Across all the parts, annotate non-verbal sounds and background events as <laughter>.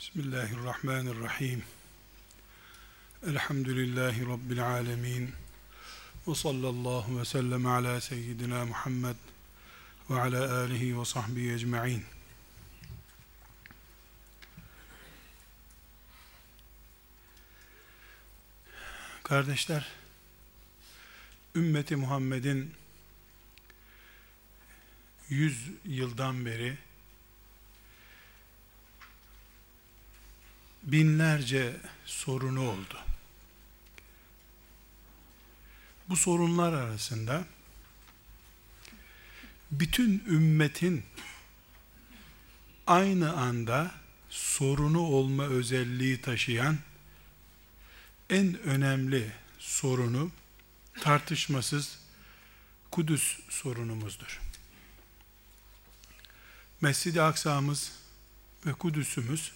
Bismillahirrahmanirrahim. Elhamdülillahi Rabbil alemin. Ve sallallahu ve sellem ala seyyidina Muhammed ve ala alihi ve sahbihi ecma'in. Kardeşler, ümmeti Muhammed'in yüz yıldan beri binlerce sorunu oldu. Bu sorunlar arasında bütün ümmetin aynı anda sorunu olma özelliği taşıyan en önemli sorunu tartışmasız Kudüs sorunumuzdur. Mescid-i Aksa'mız ve Kudüs'ümüz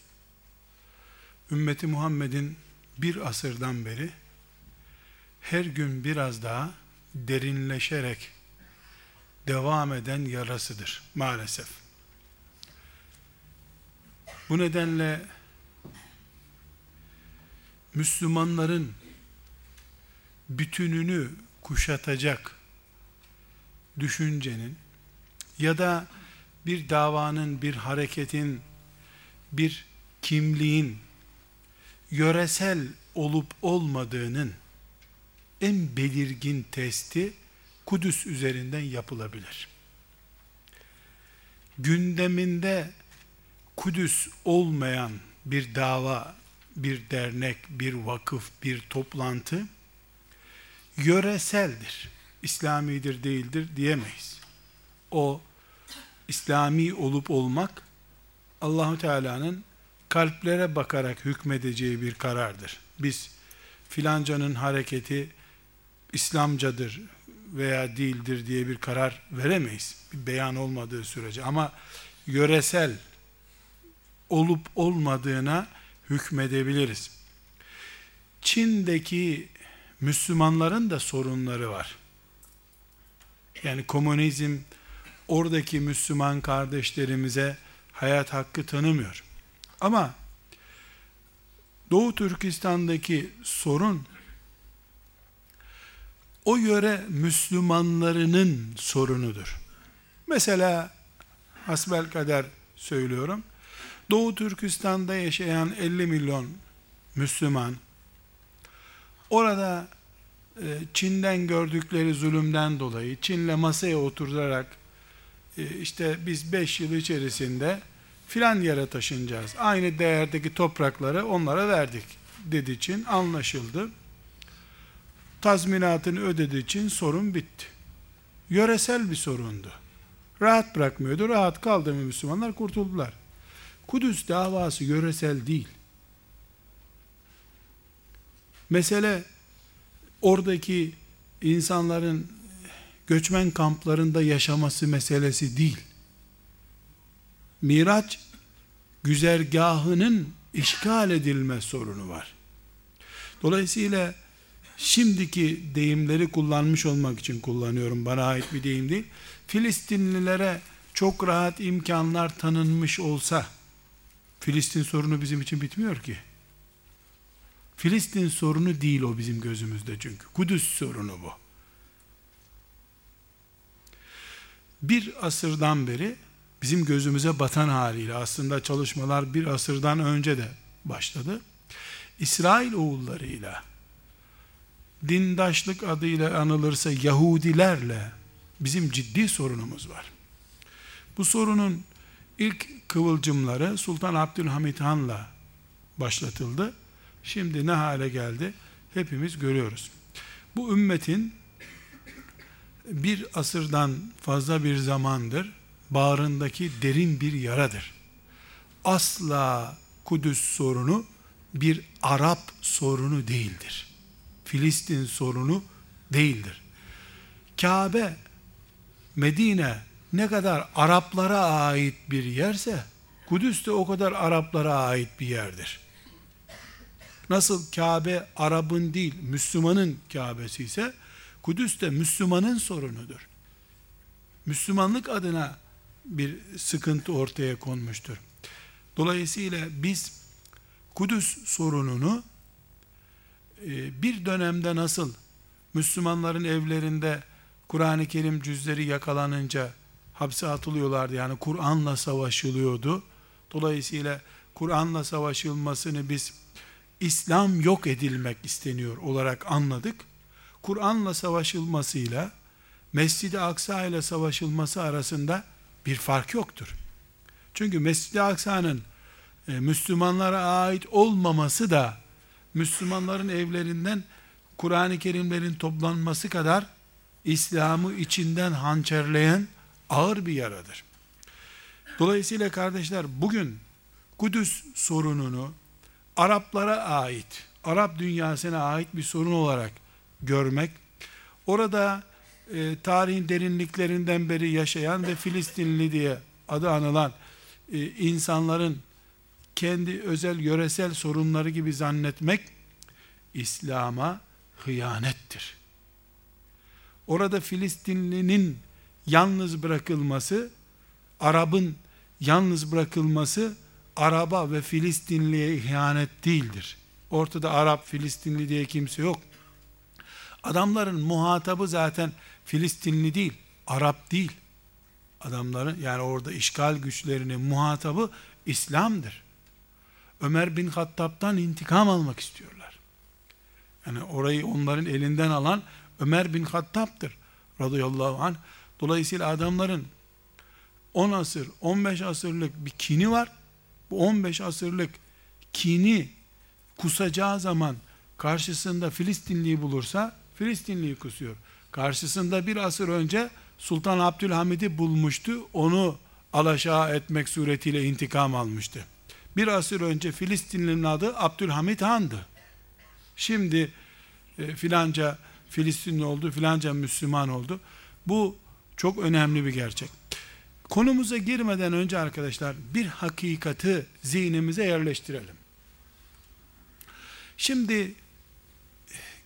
ümmeti Muhammed'in bir asırdan beri her gün biraz daha derinleşerek devam eden yarasıdır maalesef. Bu nedenle Müslümanların bütününü kuşatacak düşüncenin ya da bir davanın, bir hareketin, bir kimliğin yöresel olup olmadığının en belirgin testi Kudüs üzerinden yapılabilir. Gündeminde Kudüs olmayan bir dava, bir dernek, bir vakıf, bir toplantı yöreseldir. İslamidir değildir diyemeyiz. O İslami olup olmak Allahu Teala'nın kalplere bakarak hükmedeceği bir karardır. Biz filancanın hareketi İslamcadır veya değildir diye bir karar veremeyiz. Bir beyan olmadığı sürece ama yöresel olup olmadığına hükmedebiliriz. Çin'deki Müslümanların da sorunları var. Yani komünizm oradaki Müslüman kardeşlerimize hayat hakkı tanımıyor. Ama Doğu Türkistan'daki sorun o yöre Müslümanlarının sorunudur. Mesela hasbel kader söylüyorum. Doğu Türkistan'da yaşayan 50 milyon Müslüman orada e, Çin'den gördükleri zulümden dolayı Çin'le masaya oturarak e, işte biz 5 yıl içerisinde filan yere taşınacağız. Aynı değerdeki toprakları onlara verdik dedi için anlaşıldı. Tazminatını ödediği için sorun bitti. Yöresel bir sorundu. Rahat bırakmıyordu. Rahat kaldı mı Müslümanlar kurtuldular. Kudüs davası yöresel değil. Mesele oradaki insanların göçmen kamplarında yaşaması meselesi değil. Miraç güzergahının işgal edilme sorunu var. Dolayısıyla şimdiki deyimleri kullanmış olmak için kullanıyorum. Bana ait bir deyim değil. Filistinlilere çok rahat imkanlar tanınmış olsa Filistin sorunu bizim için bitmiyor ki. Filistin sorunu değil o bizim gözümüzde çünkü. Kudüs sorunu bu. Bir asırdan beri bizim gözümüze batan haliyle aslında çalışmalar bir asırdan önce de başladı. İsrail oğullarıyla dindaşlık adıyla anılırsa Yahudilerle bizim ciddi sorunumuz var. Bu sorunun ilk kıvılcımları Sultan Abdülhamit Han'la başlatıldı. Şimdi ne hale geldi? Hepimiz görüyoruz. Bu ümmetin bir asırdan fazla bir zamandır bağrındaki derin bir yaradır. Asla Kudüs sorunu bir Arap sorunu değildir. Filistin sorunu değildir. Kabe, Medine ne kadar Araplara ait bir yerse, Kudüs de o kadar Araplara ait bir yerdir. Nasıl Kabe Arap'ın değil, Müslümanın Kabe'si ise, Kudüs de Müslümanın sorunudur. Müslümanlık adına bir sıkıntı ortaya konmuştur. Dolayısıyla biz Kudüs sorununu e, bir dönemde nasıl Müslümanların evlerinde Kur'an-ı Kerim cüzleri yakalanınca hapse atılıyorlardı. Yani Kur'an'la savaşılıyordu. Dolayısıyla Kur'an'la savaşılmasını biz İslam yok edilmek isteniyor olarak anladık. Kur'an'la savaşılmasıyla Mescid-i Aksa ile savaşılması arasında bir fark yoktur. Çünkü Mescid-i Aksa'nın e, Müslümanlara ait olmaması da Müslümanların evlerinden Kur'an-ı Kerimlerin toplanması kadar İslam'ı içinden hançerleyen ağır bir yaradır. Dolayısıyla kardeşler bugün Kudüs sorununu Araplara ait, Arap dünyasına ait bir sorun olarak görmek, orada e, tarihin derinliklerinden beri yaşayan ve Filistinli diye adı anılan e, insanların kendi özel yöresel sorunları gibi zannetmek İslam'a hıyanettir. Orada Filistinlinin yalnız bırakılması, Arap'ın yalnız bırakılması Araba ve Filistinliye ihanet değildir. Ortada Arap, Filistinli diye kimse yok. Adamların muhatabı zaten Filistinli değil, Arap değil. Adamların yani orada işgal güçlerinin muhatabı İslam'dır. Ömer bin Hattab'dan intikam almak istiyorlar. Yani orayı onların elinden alan Ömer bin Hattab'dır radıyallahu anh. Dolayısıyla adamların 10 asır, 15 asırlık bir kini var. Bu 15 asırlık kini kusacağı zaman karşısında Filistinliyi bulursa Filistinliyi kusuyor. Karşısında bir asır önce Sultan Abdülhamid'i bulmuştu. Onu alaşağı etmek suretiyle intikam almıştı. Bir asır önce Filistinlinin adı Abdülhamid Han'dı. Şimdi e, filanca Filistinli oldu, filanca Müslüman oldu. Bu çok önemli bir gerçek. Konumuza girmeden önce arkadaşlar bir hakikati zihnimize yerleştirelim. Şimdi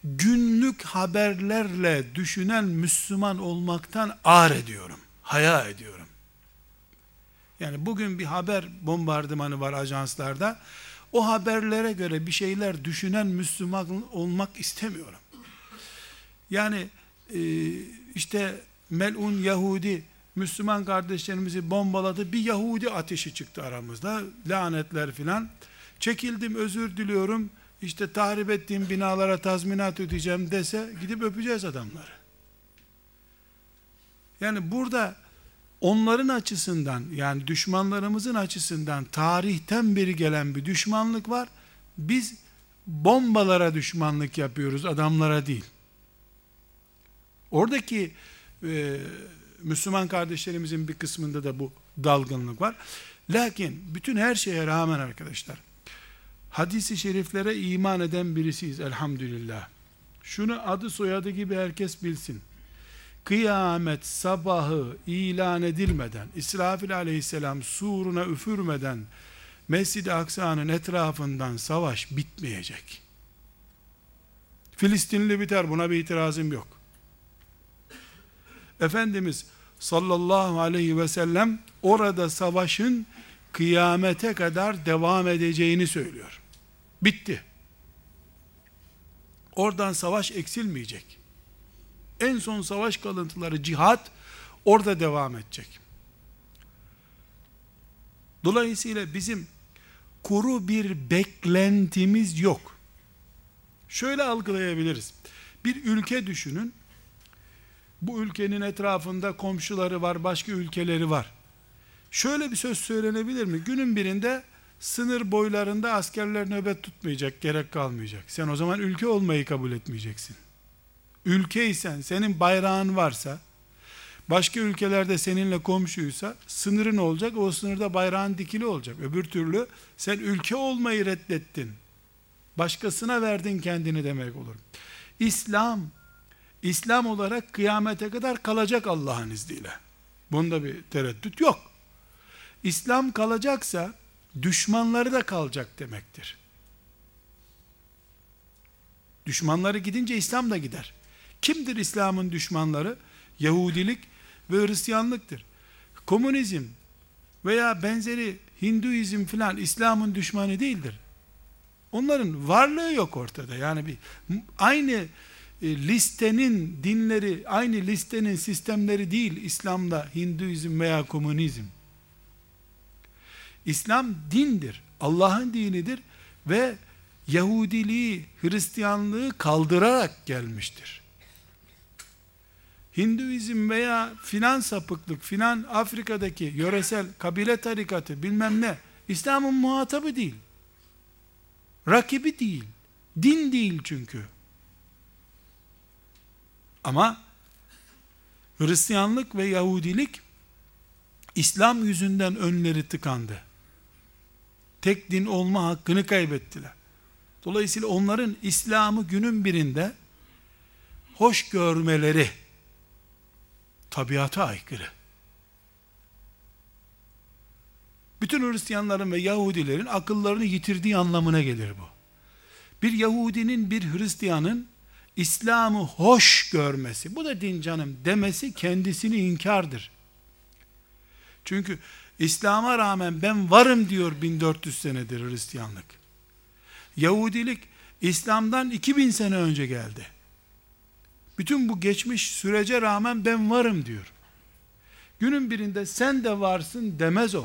günlük haberlerle düşünen Müslüman olmaktan ağır ediyorum. Haya ediyorum. Yani bugün bir haber bombardımanı var ajanslarda. O haberlere göre bir şeyler düşünen Müslüman olmak istemiyorum. Yani e, işte melun Yahudi Müslüman kardeşlerimizi bombaladı. Bir Yahudi ateşi çıktı aramızda. Lanetler filan. Çekildim özür diliyorum. İşte tahrip ettiğim binalara tazminat ödeyeceğim dese gidip öpeceğiz adamları. Yani burada onların açısından yani düşmanlarımızın açısından tarihten beri gelen bir düşmanlık var. Biz bombalara düşmanlık yapıyoruz adamlara değil. Oradaki e, Müslüman kardeşlerimizin bir kısmında da bu dalgınlık var. Lakin bütün her şeye rağmen arkadaşlar hadisi şeriflere iman eden birisiyiz elhamdülillah. Şunu adı soyadı gibi herkes bilsin. Kıyamet sabahı ilan edilmeden, İsrafil aleyhisselam suruna üfürmeden, Mescid-i Aksa'nın etrafından savaş bitmeyecek. Filistinli biter buna bir itirazım yok. Efendimiz sallallahu aleyhi ve sellem orada savaşın kıyamete kadar devam edeceğini söylüyor. Bitti. Oradan savaş eksilmeyecek. En son savaş kalıntıları cihat orada devam edecek. Dolayısıyla bizim kuru bir beklentimiz yok. Şöyle algılayabiliriz. Bir ülke düşünün. Bu ülkenin etrafında komşuları var, başka ülkeleri var. Şöyle bir söz söylenebilir mi? Günün birinde sınır boylarında askerler nöbet tutmayacak, gerek kalmayacak. Sen o zaman ülke olmayı kabul etmeyeceksin. Ülkeysen, senin bayrağın varsa, başka ülkelerde seninle komşuysa, sınırın olacak, o sınırda bayrağın dikili olacak. Öbür türlü sen ülke olmayı reddettin. Başkasına verdin kendini demek olur. İslam, İslam olarak kıyamete kadar kalacak Allah'ın izniyle. Bunda bir tereddüt yok. İslam kalacaksa düşmanları da kalacak demektir. Düşmanları gidince İslam da gider. Kimdir İslam'ın düşmanları? Yahudilik ve Hristiyanlıktır. Komünizm veya benzeri Hinduizm filan İslam'ın düşmanı değildir. Onların varlığı yok ortada. Yani bir aynı e, listenin dinleri, aynı listenin sistemleri değil İslam'da Hinduizm veya komünizm. İslam dindir. Allah'ın dinidir ve Yahudiliği, Hristiyanlığı kaldırarak gelmiştir. Hinduizm veya filan sapıklık, filan Afrika'daki yöresel kabile tarikatı bilmem ne, İslam'ın muhatabı değil. Rakibi değil. Din değil çünkü. Ama Hristiyanlık ve Yahudilik İslam yüzünden önleri tıkandı. Tek din olma hakkını kaybettiler. Dolayısıyla onların İslam'ı günün birinde hoş görmeleri tabiata aykırı. Bütün Hristiyanların ve Yahudilerin akıllarını yitirdiği anlamına gelir bu. Bir Yahudinin bir Hristiyanın İslam'ı hoş görmesi, bu da din canım demesi kendisini inkardır. Çünkü İslam'a rağmen ben varım diyor 1400 senedir Hristiyanlık. Yahudilik İslam'dan 2000 sene önce geldi. Bütün bu geçmiş sürece rağmen ben varım diyor. Günün birinde sen de varsın demez o.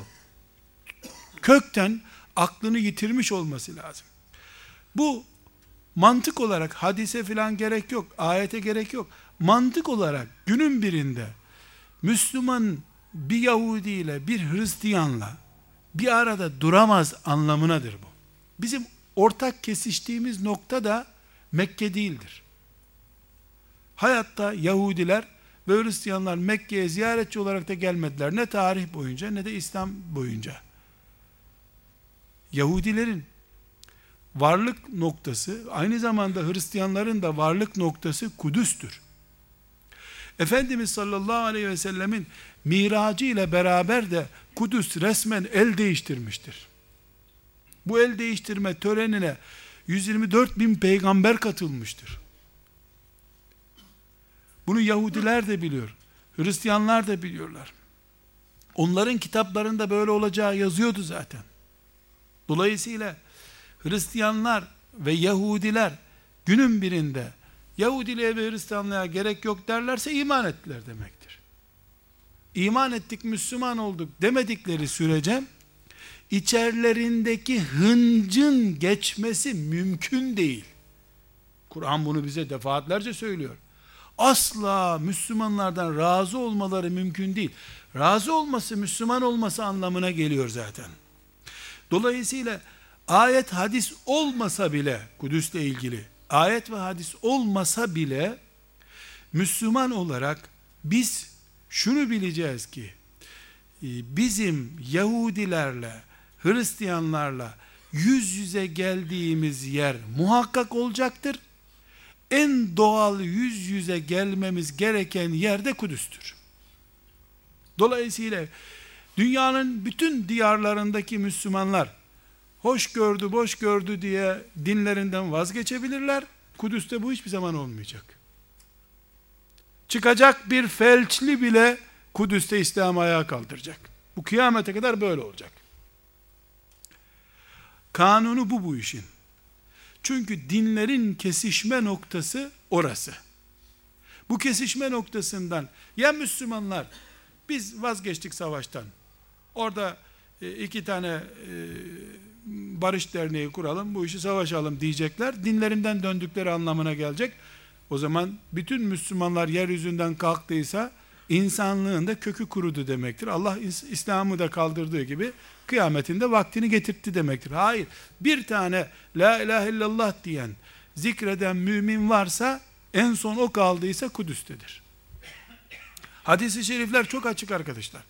Kökten aklını yitirmiş olması lazım. Bu mantık olarak hadise filan gerek yok, ayete gerek yok. Mantık olarak günün birinde Müslüman bir Yahudi ile bir Hristiyanla bir arada duramaz anlamınadır bu. Bizim ortak kesiştiğimiz nokta da Mekke değildir. Hayatta Yahudiler ve Hristiyanlar Mekke'ye ziyaretçi olarak da gelmediler. Ne tarih boyunca ne de İslam boyunca. Yahudilerin varlık noktası, aynı zamanda Hristiyanların da varlık noktası Kudüs'tür. Efendimiz sallallahu aleyhi ve sellemin miracı ile beraber de Kudüs resmen el değiştirmiştir. Bu el değiştirme törenine 124 bin peygamber katılmıştır. Bunu Yahudiler de biliyor. Hristiyanlar da biliyorlar. Onların kitaplarında böyle olacağı yazıyordu zaten. Dolayısıyla Hristiyanlar ve Yahudiler günün birinde Yahudiliğe ve Hristiyanlığa gerek yok derlerse iman ettiler demektir. İman ettik, Müslüman olduk demedikleri sürece içerlerindeki hıncın geçmesi mümkün değil. Kur'an bunu bize defaatlerce söylüyor asla Müslümanlardan razı olmaları mümkün değil. Razı olması Müslüman olması anlamına geliyor zaten. Dolayısıyla ayet hadis olmasa bile Kudüs'le ilgili ayet ve hadis olmasa bile Müslüman olarak biz şunu bileceğiz ki e, bizim Yahudilerle Hristiyanlarla yüz yüze geldiğimiz yer muhakkak olacaktır en doğal yüz yüze gelmemiz gereken yerde Kudüs'tür. Dolayısıyla dünyanın bütün diyarlarındaki Müslümanlar hoş gördü, boş gördü diye dinlerinden vazgeçebilirler. Kudüs'te bu hiçbir zaman olmayacak. Çıkacak bir felçli bile Kudüs'te İslam'ı ayağa kaldıracak. Bu kıyamete kadar böyle olacak. Kanunu bu bu işin. Çünkü dinlerin kesişme noktası orası. Bu kesişme noktasından ya Müslümanlar biz vazgeçtik savaştan. Orada e, iki tane e, barış derneği kuralım, bu işi savaşalım diyecekler. Dinlerinden döndükleri anlamına gelecek. O zaman bütün Müslümanlar yeryüzünden kalktıysa insanlığın da kökü kurudu demektir. Allah İslam'ı da kaldırdığı gibi kıyametinde vaktini getirtti demektir. Hayır. Bir tane la ilahe illallah diyen, zikreden mümin varsa en son o kaldıysa Kudüs'tedir. Hadis-i şerifler çok açık arkadaşlar.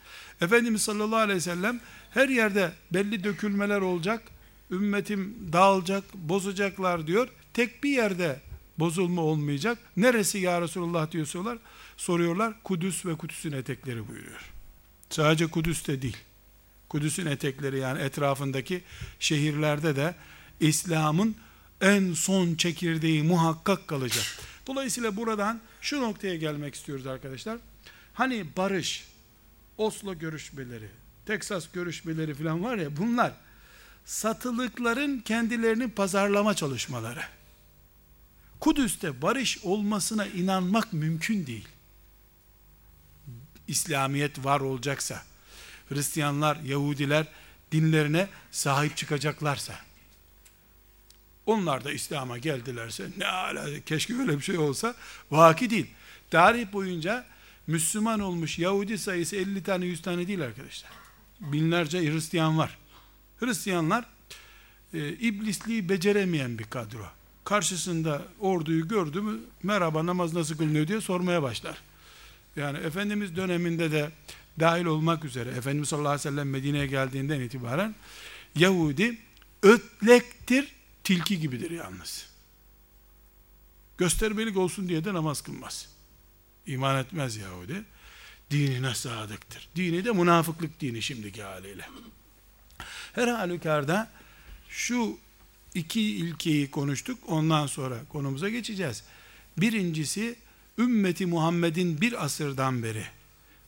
Efendimiz sallallahu aleyhi ve sellem her yerde belli dökülmeler olacak, ümmetim dağılacak, bozacaklar diyor. Tek bir yerde bozulma olmayacak. Neresi ya Resulullah diyorlar, soruyorlar. Kudüs ve Kudüs'ün etekleri buyuruyor. Sadece Kudüs'te değil. Kudüs'ün etekleri yani etrafındaki şehirlerde de İslam'ın en son çekirdeği muhakkak kalacak. Dolayısıyla buradan şu noktaya gelmek istiyoruz arkadaşlar. Hani barış, Oslo görüşmeleri, Teksas görüşmeleri falan var ya bunlar satılıkların kendilerini pazarlama çalışmaları. Kudüs'te barış olmasına inanmak mümkün değil. İslamiyet var olacaksa, Hristiyanlar, Yahudiler dinlerine sahip çıkacaklarsa, onlar da İslam'a geldilerse ne ala keşke öyle bir şey olsa vaki değil. Tarih boyunca Müslüman olmuş Yahudi sayısı 50 tane 100 tane değil arkadaşlar. Binlerce Hristiyan var. Hristiyanlar e, iblisliği beceremeyen bir kadro. Karşısında orduyu gördü mü merhaba namaz nasıl kılınıyor diye sormaya başlar. Yani Efendimiz döneminde de dahil olmak üzere Efendimiz sallallahu aleyhi ve sellem Medine'ye geldiğinden itibaren Yahudi ötlektir, tilki gibidir yalnız. Göstermelik olsun diye de namaz kılmaz. İman etmez Yahudi. Dinine sadıktır. Dini de münafıklık dini şimdiki haliyle. Her halükarda şu iki ilkeyi konuştuk. Ondan sonra konumuza geçeceğiz. Birincisi ümmeti Muhammed'in bir asırdan beri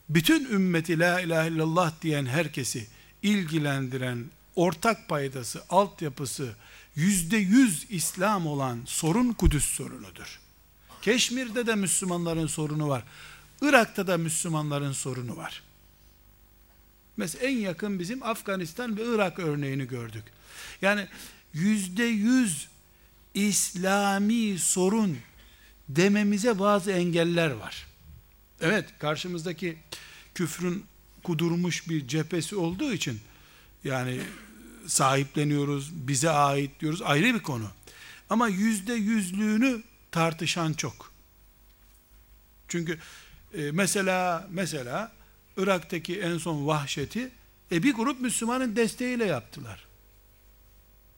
bütün ümmeti la ilahe illallah diyen herkesi ilgilendiren ortak paydası, altyapısı yüzde yüz İslam olan sorun Kudüs sorunudur. Keşmir'de de Müslümanların sorunu var. Irak'ta da Müslümanların sorunu var. Mesela en yakın bizim Afganistan ve Irak örneğini gördük. Yani yüzde yüz İslami sorun dememize bazı engeller var. Evet karşımızdaki küfrün kudurmuş bir cephesi olduğu için yani sahipleniyoruz, bize ait diyoruz ayrı bir konu. Ama yüzde yüzlüğünü tartışan çok. Çünkü e, mesela mesela Irak'taki en son vahşeti e, bir grup Müslümanın desteğiyle yaptılar.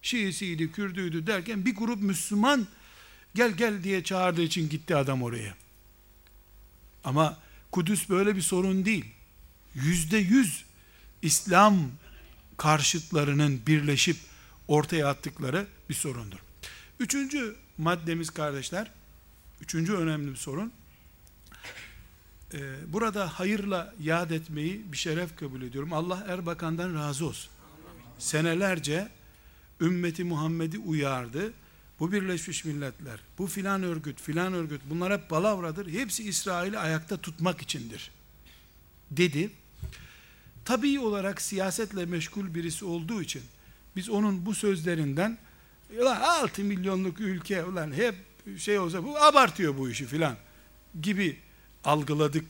Şiisiydi, Kürdüydü derken bir grup Müslüman gel gel diye çağırdığı için gitti adam oraya. Ama Kudüs böyle bir sorun değil. Yüzde yüz İslam karşıtlarının birleşip ortaya attıkları bir sorundur. Üçüncü maddemiz kardeşler, üçüncü önemli bir sorun, ee, burada hayırla yad etmeyi bir şeref kabul ediyorum. Allah Erbakan'dan razı olsun. Senelerce ümmeti Muhammed'i uyardı. Bu Birleşmiş Milletler, bu filan örgüt, filan örgüt bunlar hep palavradır. Hepsi İsrail'i ayakta tutmak içindir. Dedi. Tabii olarak siyasetle meşgul birisi olduğu için biz onun bu sözlerinden ulan 6 milyonluk ülke ulan hep şey olsa bu abartıyor bu işi filan gibi algıladık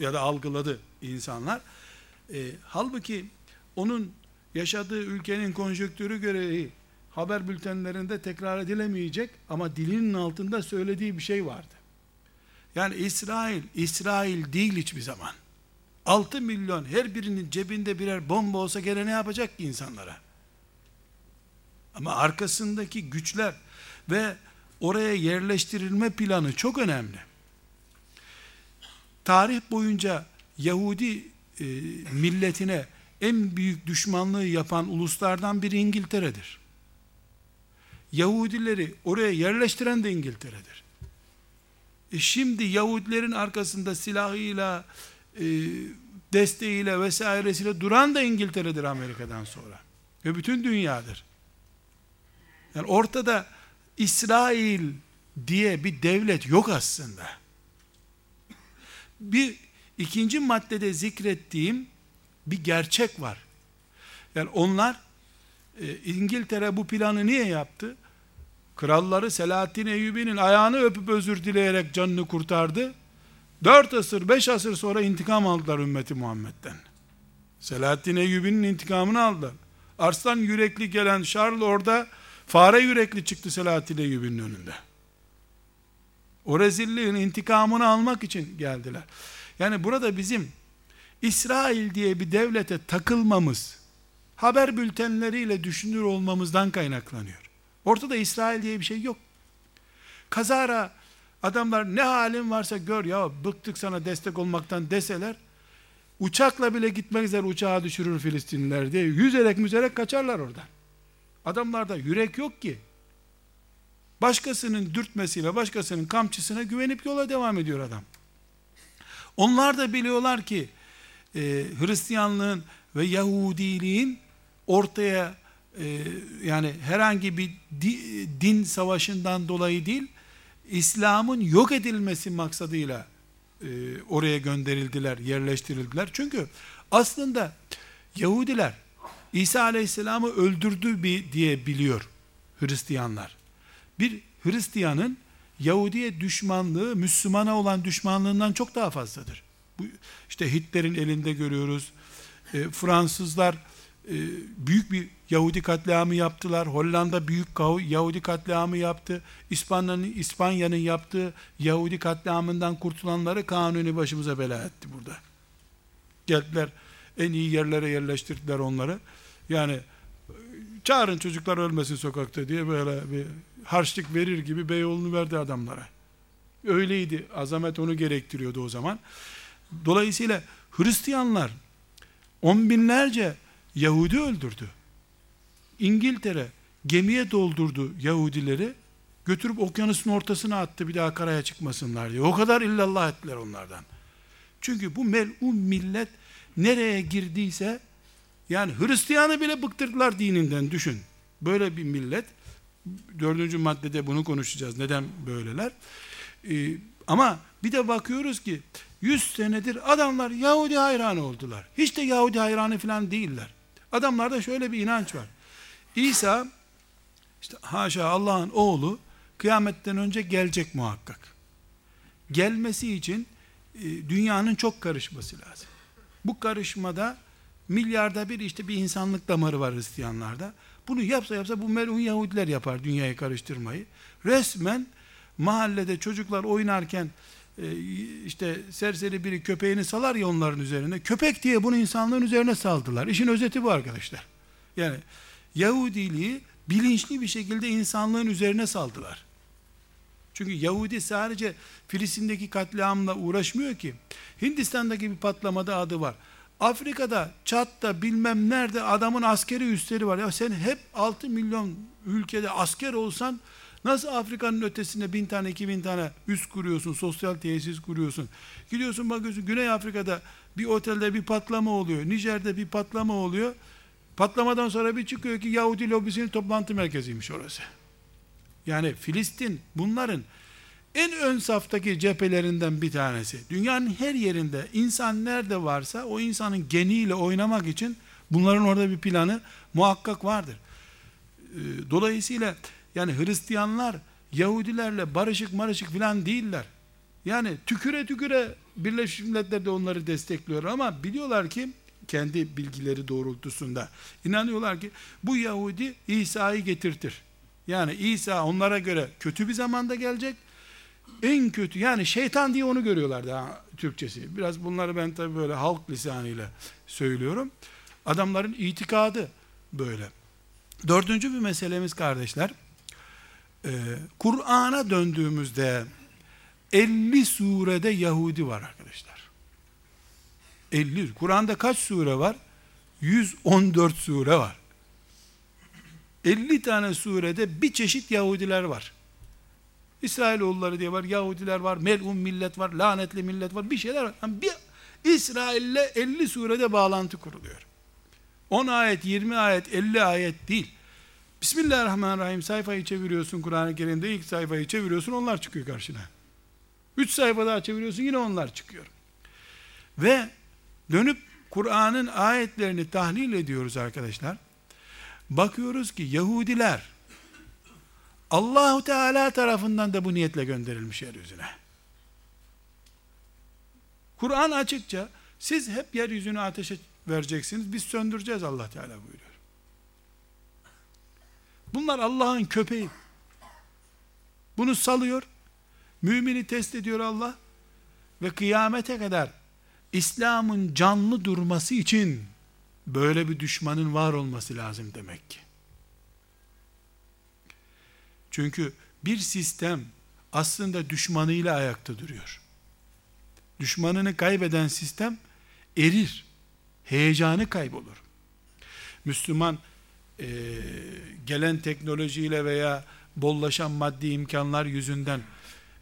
ya da algıladı insanlar. E, halbuki onun yaşadığı ülkenin konjöktürü gereği haber bültenlerinde tekrar edilemeyecek ama dilinin altında söylediği bir şey vardı. Yani İsrail, İsrail değil hiçbir zaman. 6 milyon her birinin cebinde birer bomba olsa gene ne yapacak ki insanlara? Ama arkasındaki güçler ve oraya yerleştirilme planı çok önemli. Tarih boyunca Yahudi e, milletine en büyük düşmanlığı yapan uluslardan biri İngiltere'dir. Yahudileri oraya yerleştiren de İngiltere'dir. E şimdi Yahudilerin arkasında silahıyla, e, desteğiyle vesairesiyle duran da İngiltere'dir Amerika'dan sonra. Ve bütün dünyadır. Yani ortada İsrail diye bir devlet yok aslında. Bir ikinci maddede zikrettiğim bir gerçek var. Yani onlar e, İngiltere bu planı niye yaptı? Kralları Selahaddin Eyyubi'nin ayağını öpüp özür dileyerek canını kurtardı. Dört asır, beş asır sonra intikam aldılar ümmeti Muhammed'den. Selahaddin Eyyubi'nin intikamını aldılar. Arslan yürekli gelen Şarl orada fare yürekli çıktı Selahaddin Eyyubi'nin önünde. O rezilliğin intikamını almak için geldiler. Yani burada bizim İsrail diye bir devlete takılmamız, haber bültenleriyle düşünür olmamızdan kaynaklanıyor. Ortada İsrail diye bir şey yok. Kazara adamlar ne halin varsa gör ya bıktık sana destek olmaktan deseler, uçakla bile gitmek üzere uçağa düşürür Filistinliler diye yüzerek müzerek kaçarlar oradan. Adamlarda yürek yok ki. Başkasının dürtmesiyle, başkasının kamçısına güvenip yola devam ediyor adam. Onlar da biliyorlar ki e, Hristiyanlığın ve Yahudiliğin ortaya e, yani herhangi bir di, din savaşından dolayı değil, İslam'ın yok edilmesi maksadıyla e, oraya gönderildiler, yerleştirildiler. Çünkü aslında Yahudiler İsa Aleyhisselam'ı öldürdü bir diye biliyor Hristiyanlar. Bir Hristiyanın Yahudiye düşmanlığı Müslümana olan düşmanlığından çok daha fazladır. Bu işte Hitler'in elinde görüyoruz. E, Fransızlar e, büyük bir Yahudi katliamı yaptılar. Hollanda büyük Yahudi katliamı yaptı. İspanya'nın İspanya'nın yaptığı Yahudi katliamından kurtulanları kanuni başımıza bela etti burada. Geldiler en iyi yerlere yerleştirdiler onları. Yani çağırın çocuklar ölmesin sokakta diye böyle bir harçlık verir gibi Beyoğlu'nu verdi adamlara. Öyleydi. Azamet onu gerektiriyordu o zaman. Dolayısıyla Hristiyanlar on binlerce Yahudi öldürdü. İngiltere gemiye doldurdu Yahudileri götürüp okyanusun ortasına attı bir daha karaya çıkmasınlar diye. O kadar illallah ettiler onlardan. Çünkü bu melun millet nereye girdiyse yani Hristiyanı bile bıktırdılar dininden düşün. Böyle bir millet dördüncü maddede bunu konuşacağız. Neden böyleler? Ee, ama bir de bakıyoruz ki 100 senedir adamlar Yahudi hayranı oldular. Hiç de Yahudi hayranı falan değiller. Adamlarda şöyle bir inanç var. İsa işte haşa Allah'ın oğlu kıyametten önce gelecek muhakkak. Gelmesi için e, dünyanın çok karışması lazım. Bu karışmada milyarda bir işte bir insanlık damarı var Hristiyanlarda. Bunu yapsa yapsa bu melun Yahudiler yapar dünyayı karıştırmayı. Resmen mahallede çocuklar oynarken e, işte serseri biri köpeğini salar ya onların üzerine. Köpek diye bunu insanlığın üzerine saldılar. İşin özeti bu arkadaşlar. Yani Yahudiliği bilinçli bir şekilde insanlığın üzerine saldılar. Çünkü Yahudi sadece Filistin'deki katliamla uğraşmıyor ki. Hindistan'daki bir patlamada adı var. Afrika'da, Çat'ta bilmem nerede adamın askeri üstleri var. Ya sen hep 6 milyon ülkede asker olsan nasıl Afrika'nın ötesinde bin tane iki bin tane üst kuruyorsun, sosyal tesis kuruyorsun. Gidiyorsun bakıyorsun Güney Afrika'da bir otelde bir patlama oluyor. Nijer'de bir patlama oluyor. Patlamadan sonra bir çıkıyor ki Yahudi lobisinin toplantı merkeziymiş orası. Yani Filistin bunların en ön saftaki cephelerinden bir tanesi. Dünyanın her yerinde insan nerede varsa o insanın geniyle oynamak için bunların orada bir planı muhakkak vardır. Ee, dolayısıyla yani Hristiyanlar Yahudilerle barışık marışık filan değiller. Yani tüküre tüküre Birleşmiş Milletler de onları destekliyor ama biliyorlar ki kendi bilgileri doğrultusunda inanıyorlar ki bu Yahudi İsa'yı getirtir. Yani İsa onlara göre kötü bir zamanda gelecek en kötü yani şeytan diye onu görüyorlar daha Türkçesi. Biraz bunları ben tabi böyle halk lisanıyla söylüyorum. Adamların itikadı böyle. Dördüncü bir meselemiz kardeşler. Ee, Kur'an'a döndüğümüzde 50 surede Yahudi var arkadaşlar. 50. Kur'an'da kaç sure var? 114 sure var. 50 tane surede bir çeşit Yahudiler var. İsrailoğulları diye var, Yahudiler var, melun millet var, lanetli millet var, bir şeyler var. Yani bir İsrail'le 50 surede bağlantı kuruluyor. 10 ayet, 20 ayet, 50 ayet değil. Bismillahirrahmanirrahim sayfayı çeviriyorsun Kur'an-ı Kerim'de ilk sayfayı çeviriyorsun onlar çıkıyor karşına. 3 sayfa daha çeviriyorsun yine onlar çıkıyor. Ve dönüp Kur'an'ın ayetlerini tahlil ediyoruz arkadaşlar. Bakıyoruz ki Yahudiler Allahu Teala tarafından da bu niyetle gönderilmiş yeryüzüne. Kur'an açıkça siz hep yeryüzünü ateşe vereceksiniz. Biz söndüreceğiz Allah Teala buyuruyor. Bunlar Allah'ın köpeği. Bunu salıyor. Mümini test ediyor Allah. Ve kıyamete kadar İslam'ın canlı durması için böyle bir düşmanın var olması lazım demek ki. Çünkü bir sistem aslında düşmanıyla ayakta duruyor. Düşmanını kaybeden sistem erir. Heyecanı kaybolur. Müslüman e, gelen teknolojiyle veya bollaşan maddi imkanlar yüzünden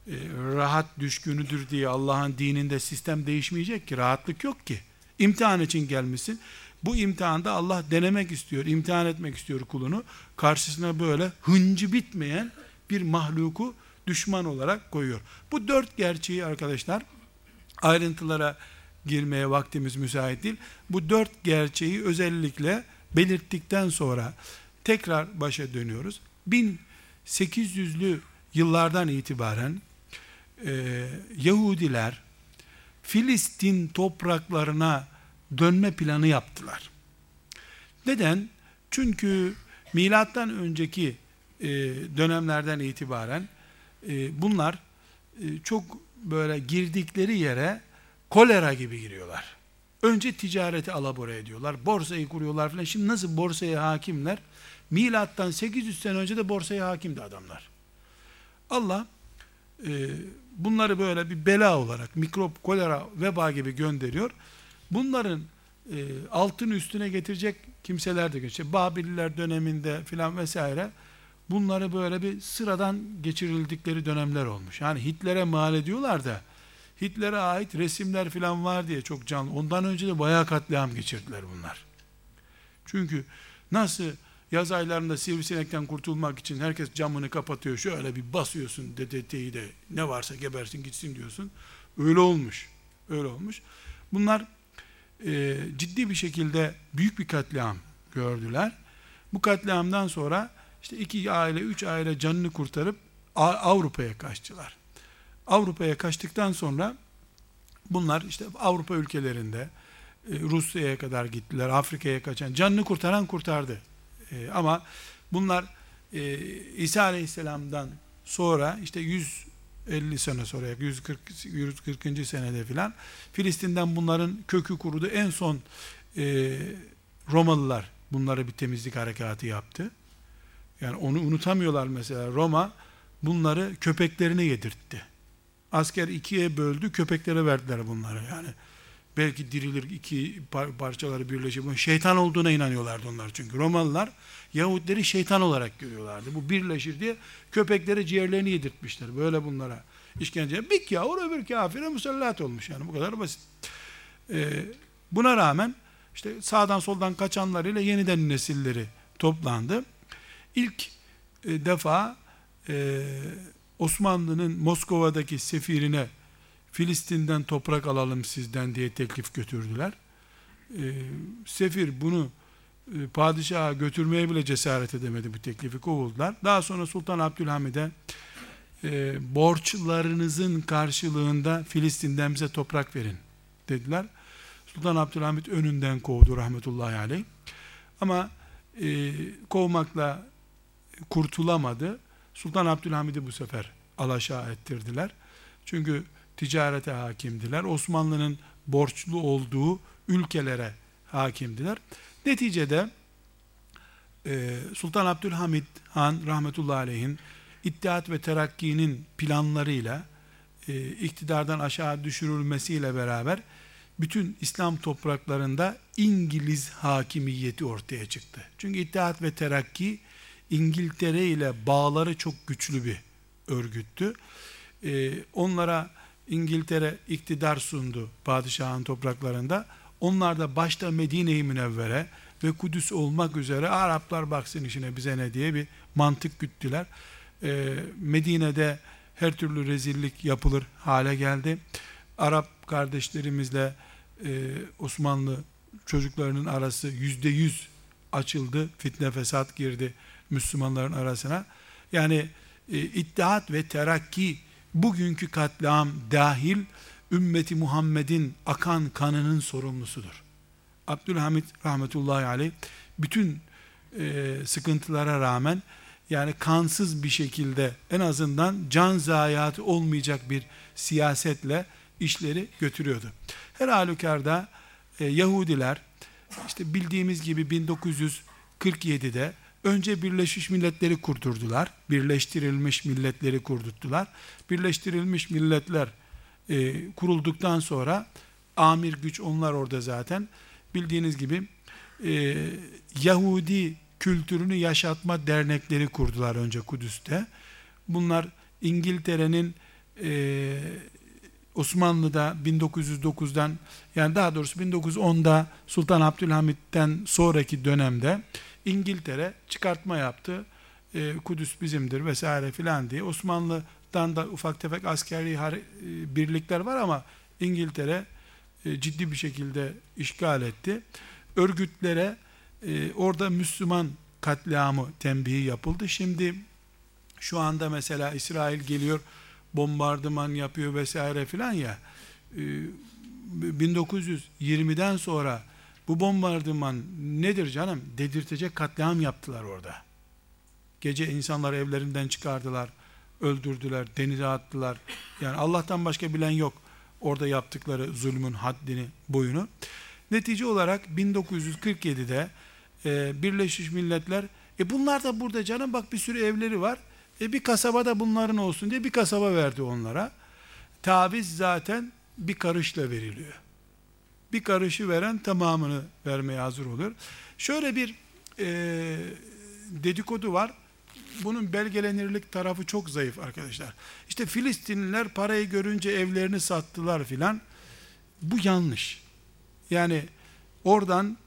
e, rahat düşkünüdür diye Allah'ın dininde sistem değişmeyecek ki. Rahatlık yok ki. İmtihan için gelmişsin. Bu imtihanda Allah denemek istiyor, imtihan etmek istiyor kulunu. Karşısına böyle hıncı bitmeyen bir mahluku düşman olarak koyuyor. Bu dört gerçeği arkadaşlar ayrıntılara girmeye vaktimiz müsait değil. Bu dört gerçeği özellikle belirttikten sonra tekrar başa dönüyoruz. 1800'lü yıllardan itibaren e, Yahudiler Filistin topraklarına dönme planı yaptılar. Neden? Çünkü milattan önceki e, dönemlerden itibaren e, bunlar e, çok böyle girdikleri yere kolera gibi giriyorlar. Önce ticareti alabora ediyorlar. Borsayı kuruyorlar falan. Şimdi nasıl borsaya hakimler? Milattan 800 sene önce de borsaya hakimdi adamlar. Allah e, bunları böyle bir bela olarak mikrop, kolera, veba gibi gönderiyor. Bunların e, altın üstüne getirecek kimseler de geçiyor. Babililer döneminde filan vesaire bunları böyle bir sıradan geçirildikleri dönemler olmuş. Yani Hitler'e mal ediyorlar da Hitler'e ait resimler filan var diye çok canlı. Ondan önce de bayağı katliam geçirdiler bunlar. Çünkü nasıl yaz aylarında sivrisinekten kurtulmak için herkes camını kapatıyor. Şöyle bir basıyorsun DDT'yi de ne varsa gebersin gitsin diyorsun. Öyle olmuş. Öyle olmuş. Bunlar e, ciddi bir şekilde büyük bir katliam gördüler. Bu katliamdan sonra işte iki aile, üç aile canını kurtarıp Avrupa'ya kaçtılar. Avrupa'ya kaçtıktan sonra bunlar işte Avrupa ülkelerinde e, Rusya'ya kadar gittiler, Afrika'ya kaçan, canını kurtaran kurtardı. E, ama bunlar e, İsa Aleyhisselam'dan sonra işte 150 sene sonra 140 140. senede filan Filistin'den bunların kökü kurudu. En son Romalılar bunları bir temizlik harekatı yaptı. Yani onu unutamıyorlar mesela. Roma bunları köpeklerine yedirtti. Asker ikiye böldü, köpeklere verdiler bunları. Yani belki dirilir iki parçaları birleşip şeytan olduğuna inanıyorlardı onlar çünkü. Romalılar Yahudileri şeytan olarak görüyorlardı. Bu birleşir diye köpeklere ciğerlerini yedirtmişler. Böyle bunlara işkence. Bir kâhur öbür kafire musallat olmuş yani bu kadar basit. Ee, buna rağmen işte sağdan soldan kaçanlarıyla yeniden nesilleri toplandı. İlk e, defa e, Osmanlı'nın Moskova'daki sefirine Filistin'den toprak alalım sizden diye teklif götürdüler. E, sefir bunu e, padişaha götürmeye bile cesaret edemedi bu teklifi kovuldular. Daha sonra Sultan Abdülhamid'e e, borçlarınızın karşılığında Filistin'den bize toprak verin dediler. Sultan Abdülhamid önünden kovdu rahmetullahi aleyh. Ama e, kovmakla kurtulamadı. Sultan Abdülhamid'i bu sefer alaşağı ettirdiler. Çünkü ticarete hakimdiler. Osmanlı'nın borçlu olduğu ülkelere hakimdiler. Neticede e, Sultan Abdülhamid Han rahmetullahi aleyhin İttihat ve Terakki'nin planlarıyla e, iktidardan aşağı düşürülmesiyle beraber bütün İslam topraklarında İngiliz hakimiyeti ortaya çıktı. Çünkü İttihat ve Terakki İngiltere ile bağları çok güçlü bir örgüttü. Ee, onlara İngiltere iktidar sundu padişahın topraklarında. Onlar da başta Medine-i Münevvere ve Kudüs olmak üzere Araplar baksın işine bize ne diye bir mantık güttüler. Ee, Medine'de her türlü rezillik yapılır hale geldi. Arap kardeşlerimizle e, Osmanlı çocuklarının arası yüzde yüz açıldı. Fitne fesat girdi Müslümanların arasına. Yani e, İttihat ve Terakki bugünkü katliam dahil ümmeti Muhammed'in akan kanının sorumlusudur. Abdülhamit rahmetullahi aleyh bütün e, sıkıntılara rağmen yani kansız bir şekilde en azından can zayiatı olmayacak bir siyasetle işleri götürüyordu. Her halükarda e, Yahudiler işte bildiğimiz gibi 1947'de Önce Birleşmiş Milletleri kurdurdular. Birleştirilmiş milletleri kurdurttular. Birleştirilmiş milletler e, kurulduktan sonra amir güç onlar orada zaten. Bildiğiniz gibi e, Yahudi kültürünü yaşatma dernekleri kurdular önce Kudüs'te. Bunlar İngiltere'nin e, Osmanlı'da 1909'dan yani daha doğrusu 1910'da Sultan Abdülhamit'ten sonraki dönemde İngiltere çıkartma yaptı. E, Kudüs bizimdir vesaire filan diye. Osmanlı'dan da ufak tefek askeri e, birlikler var ama İngiltere e, ciddi bir şekilde işgal etti. Örgütlere e, orada Müslüman katliamı tembihi yapıldı. Şimdi şu anda mesela İsrail geliyor bombardıman yapıyor vesaire filan ya 1920'den sonra bu bombardıman nedir canım? Dedirtecek katliam yaptılar orada. Gece insanlar evlerinden çıkardılar, öldürdüler, denize attılar. Yani Allah'tan başka bilen yok orada yaptıkları zulmün haddini, boyunu. Netice olarak 1947'de e, Birleşmiş Milletler e bunlar da burada canım bak bir sürü evleri var. E bir kasaba da bunların olsun diye bir kasaba verdi onlara. Taviz zaten bir karışla veriliyor. Bir karışı veren tamamını vermeye hazır oluyor. Şöyle bir e, dedikodu var. Bunun belgelenirlik tarafı çok zayıf arkadaşlar. İşte Filistinliler parayı görünce evlerini sattılar filan. Bu yanlış. Yani oradan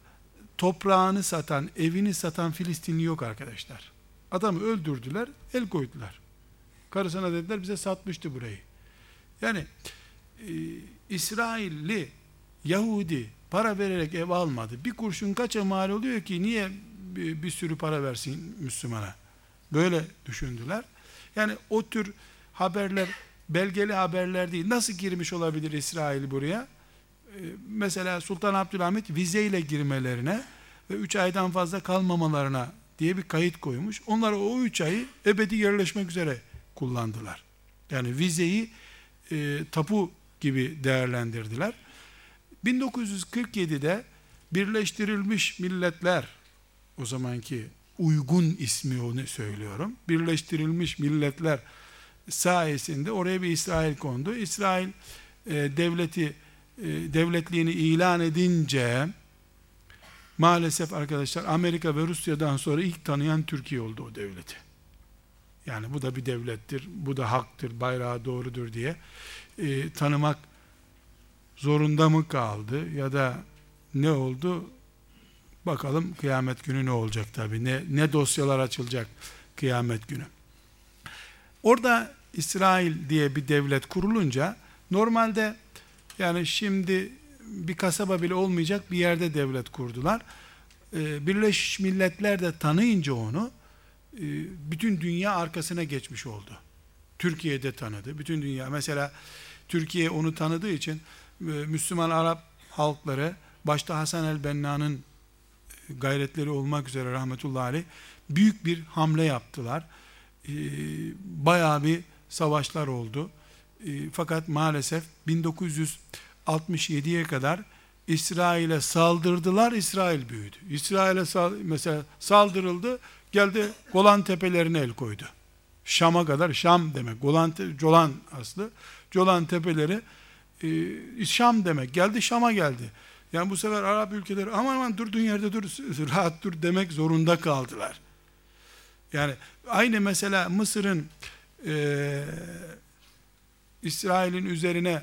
toprağını satan, evini satan Filistinli yok arkadaşlar. Adamı öldürdüler, el koydular. Karısına dediler bize satmıştı burayı. Yani e, İsrailli, Yahudi para vererek ev almadı. Bir kurşun kaça mal oluyor ki niye bir, bir sürü para versin Müslümana? Böyle düşündüler. Yani o tür haberler belgeli haberler değil. Nasıl girmiş olabilir İsrail buraya? Ee, mesela Sultan Abdülhamit vizeyle girmelerine ve 3 aydan fazla kalmamalarına diye bir kayıt koymuş. Onlar o 3 ayı ebedi yerleşmek üzere kullandılar. Yani vizeyi e, tapu gibi değerlendirdiler. 1947'de Birleştirilmiş Milletler o zamanki uygun ismi onu söylüyorum. Birleştirilmiş Milletler sayesinde oraya bir İsrail kondu. İsrail e, devleti e, devletliğini ilan edince maalesef arkadaşlar Amerika ve Rusya'dan sonra ilk tanıyan Türkiye oldu o devleti. Yani bu da bir devlettir, bu da haktır, bayrağı doğrudur diye e, tanımak zorunda mı kaldı ya da ne oldu? Bakalım kıyamet günü ne olacak tabi. Ne, ne dosyalar açılacak kıyamet günü. Orada İsrail diye bir devlet kurulunca normalde yani şimdi bir kasaba bile olmayacak bir yerde devlet kurdular. Ee, Birleşmiş Milletler de tanıyınca onu e, bütün dünya arkasına geçmiş oldu. Türkiye'de tanıdı. Bütün dünya mesela Türkiye onu tanıdığı için Müslüman Arap halkları başta Hasan el-Benna'nın gayretleri olmak üzere rahmetullahi aleyh büyük bir hamle yaptılar. Ee, bayağı bir savaşlar oldu. Ee, fakat maalesef 1967'ye kadar İsrail'e saldırdılar, İsrail büyüdü. İsrail'e sal mesela saldırıldı, geldi Golan tepelerine el koydu. Şam'a kadar, Şam demek, Golan, Colan aslı, Colan tepeleri, e, Şam demek, geldi Şam'a geldi. Yani bu sefer Arap ülkeleri aman aman durduğun yerde dur, <laughs> rahat dur demek zorunda kaldılar. Yani aynı mesela Mısır'ın e, İsrail'in üzerine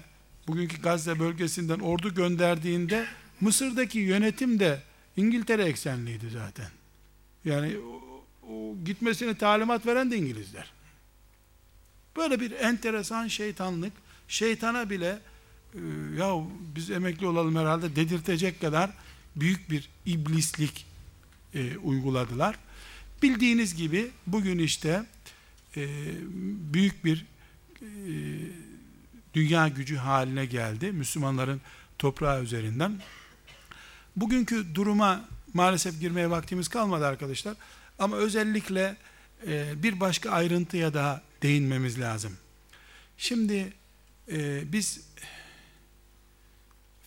bugünkü Gazze bölgesinden ordu gönderdiğinde Mısır'daki yönetim de İngiltere eksenliydi zaten. Yani o, o gitmesine talimat veren de İngilizler. Böyle bir enteresan şeytanlık, şeytana bile ya biz emekli olalım herhalde dedirtecek kadar büyük bir iblislik e, uyguladılar. Bildiğiniz gibi bugün işte e, büyük bir e, dünya gücü haline geldi Müslümanların toprağı üzerinden. Bugünkü duruma maalesef girmeye vaktimiz kalmadı arkadaşlar. Ama özellikle e, bir başka ayrıntıya daha değinmemiz lazım. Şimdi e, biz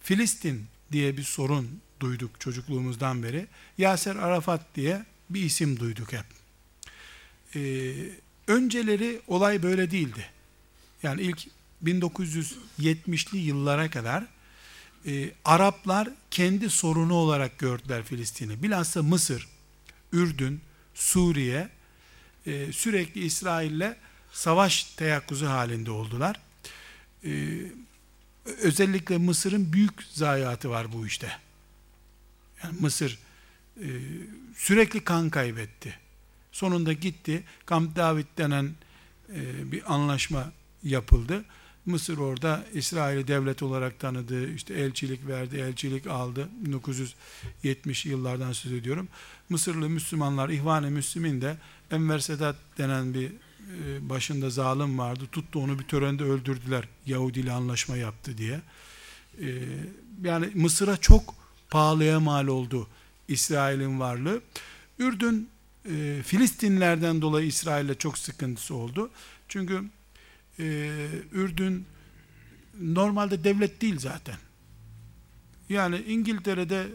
Filistin diye bir sorun duyduk çocukluğumuzdan beri. Yaser Arafat diye bir isim duyduk hep. Ee, önceleri olay böyle değildi. Yani ilk 1970'li yıllara kadar e, Araplar kendi sorunu olarak gördüler Filistin'i. Bilhassa Mısır, Ürdün, Suriye e, sürekli İsrail'le savaş teyakkuzu halinde oldular. E, özellikle Mısır'ın büyük zayiatı var bu işte. Yani Mısır e, sürekli kan kaybetti. Sonunda gitti. Kamp David denen e, bir anlaşma yapıldı. Mısır orada İsrail'i devlet olarak tanıdı, işte elçilik verdi, elçilik aldı. 1970 yıllardan söz ediyorum. Mısırlı Müslümanlar, İhvan-ı Müslümin de Enver Sedat denen bir başında zalim vardı. Tuttu onu bir törende öldürdüler. Yahudi ile anlaşma yaptı diye. E, yani Mısır'a çok pahalıya mal oldu İsrail'in varlığı. Ürdün e, Filistinlerden dolayı İsrail'le çok sıkıntısı oldu. Çünkü e, Ürdün normalde devlet değil zaten. Yani İngiltere'de e,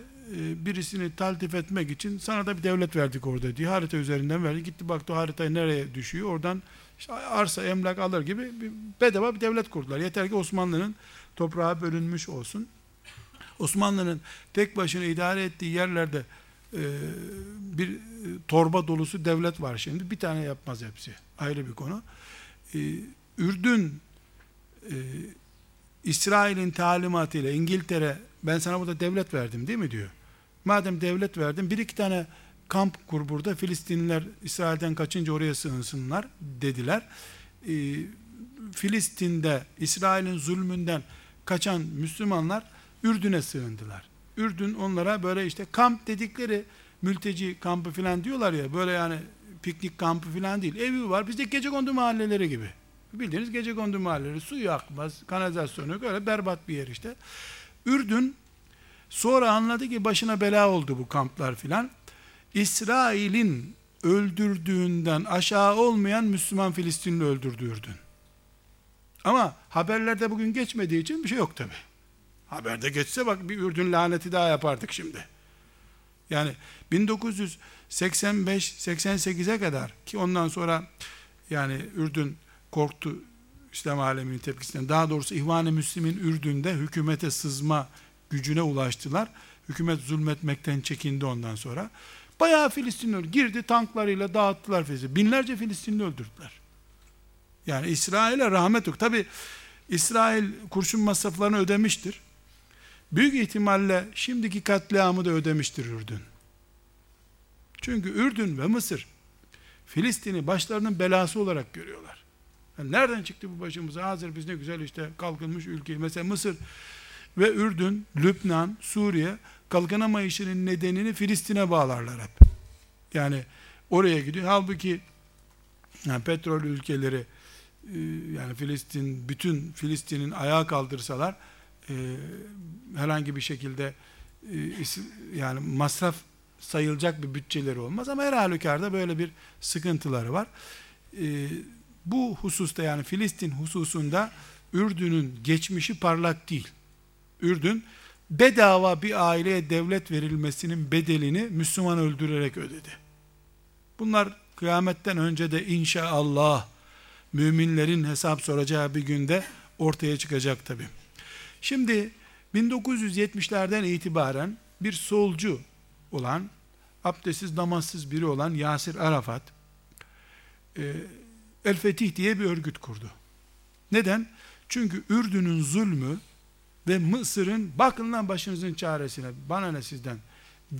birisini taltif etmek için sana da bir devlet verdik orada diye harita üzerinden verdi. Gitti baktı haritayı nereye düşüyor. Oradan işte arsa emlak alır gibi bir bedava bir devlet kurdular. Yeter ki Osmanlı'nın toprağı bölünmüş olsun. Osmanlı'nın tek başına idare ettiği yerlerde e, bir torba dolusu devlet var şimdi. Bir tane yapmaz hepsi. Ayrı bir konu. E, Ürdün e, İsrail'in talimatıyla İngiltere ben sana burada devlet verdim değil mi diyor. Madem devlet verdim bir iki tane kamp kur burada Filistinliler İsrail'den kaçınca oraya sığınsınlar dediler. E, Filistin'de İsrail'in zulmünden kaçan Müslümanlar Ürdün'e sığındılar. Ürdün onlara böyle işte kamp dedikleri mülteci kampı filan diyorlar ya böyle yani piknik kampı filan değil. Evi var bizde gece kondu mahalleleri gibi. Bildiğiniz gece kondu mahalleleri suyu akmaz, kanalizasyonu yok öyle berbat bir yer işte. Ürdün sonra anladı ki başına bela oldu bu kamplar filan. İsrail'in öldürdüğünden aşağı olmayan Müslüman Filistinli öldürdü Ürdün. Ama haberlerde bugün geçmediği için bir şey yok tabi. Haberde geçse bak bir Ürdün laneti daha yapardık şimdi. Yani 1985-88'e kadar ki ondan sonra yani Ürdün korktu İslam aleminin tepkisinden. Daha doğrusu İhvan-ı Müslim'in Ürdün'de hükümete sızma gücüne ulaştılar. Hükümet zulmetmekten çekindi ondan sonra. Bayağı Filistinli girdi tanklarıyla dağıttılar Filistin'i. Binlerce Filistinli öldürdüler. Yani İsrail'e rahmet yok. Tabi İsrail kurşun masraflarını ödemiştir. Büyük ihtimalle şimdiki katliamı da ödemiştir Ürdün. Çünkü Ürdün ve Mısır Filistin'i başlarının belası olarak görüyorlar. Yani nereden çıktı bu başımıza? Hazır biz ne güzel işte kalkınmış ülke. Mesela Mısır ve Ürdün, Lübnan, Suriye kalkınamayışının nedenini Filistin'e bağlarlar hep. Yani oraya gidiyor. Halbuki yani petrol ülkeleri e, yani Filistin bütün Filistin'in ayağa kaldırsalar e, herhangi bir şekilde e, yani masraf sayılacak bir bütçeleri olmaz ama her halükarda böyle bir sıkıntıları var. Bu hususta yani Filistin hususunda Ürdün'ün geçmişi parlak değil. Ürdün bedava bir aileye devlet verilmesinin bedelini Müslüman öldürerek ödedi. Bunlar kıyametten önce de inşallah müminlerin hesap soracağı bir günde ortaya çıkacak tabi. Şimdi 1970'lerden itibaren bir solcu olan, abdestsiz namazsız biri olan Yasir Arafat, e, El Fetih diye bir örgüt kurdu. Neden? Çünkü Ürdün'ün zulmü ve Mısır'ın bakın lan başınızın çaresine bana ne sizden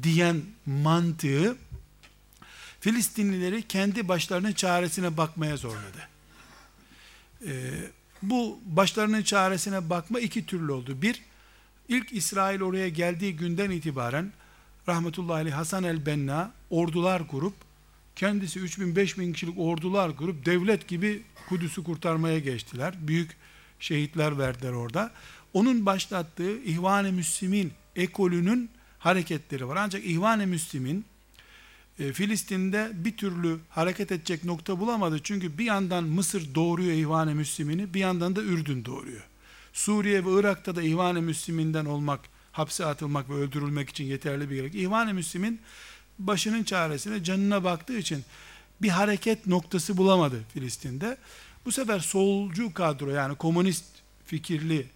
diyen mantığı Filistinlileri kendi başlarının çaresine bakmaya zorladı. Ee, bu başlarının çaresine bakma iki türlü oldu. Bir, ilk İsrail oraya geldiği günden itibaren rahmetullahi aleyh Hasan el-Benna ordular kurup kendisi 3000-5000 kişilik ordular kurup devlet gibi Kudüs'ü kurtarmaya geçtiler. Büyük şehitler verdiler orada. Onun başlattığı İhvan-ı Müslim'in ekolünün hareketleri var. Ancak İhvan-ı Müslim'in e, Filistin'de bir türlü hareket edecek nokta bulamadı. Çünkü bir yandan Mısır doğuruyor İhvan-ı Müslim'ini, bir yandan da Ürdün doğuruyor. Suriye ve Irak'ta da İhvan-ı Müslim'inden olmak, hapse atılmak ve öldürülmek için yeterli bir gerek. İhvan-ı Müslim'in başının çaresine, canına baktığı için bir hareket noktası bulamadı Filistin'de. Bu sefer solcu kadro yani komünist fikirli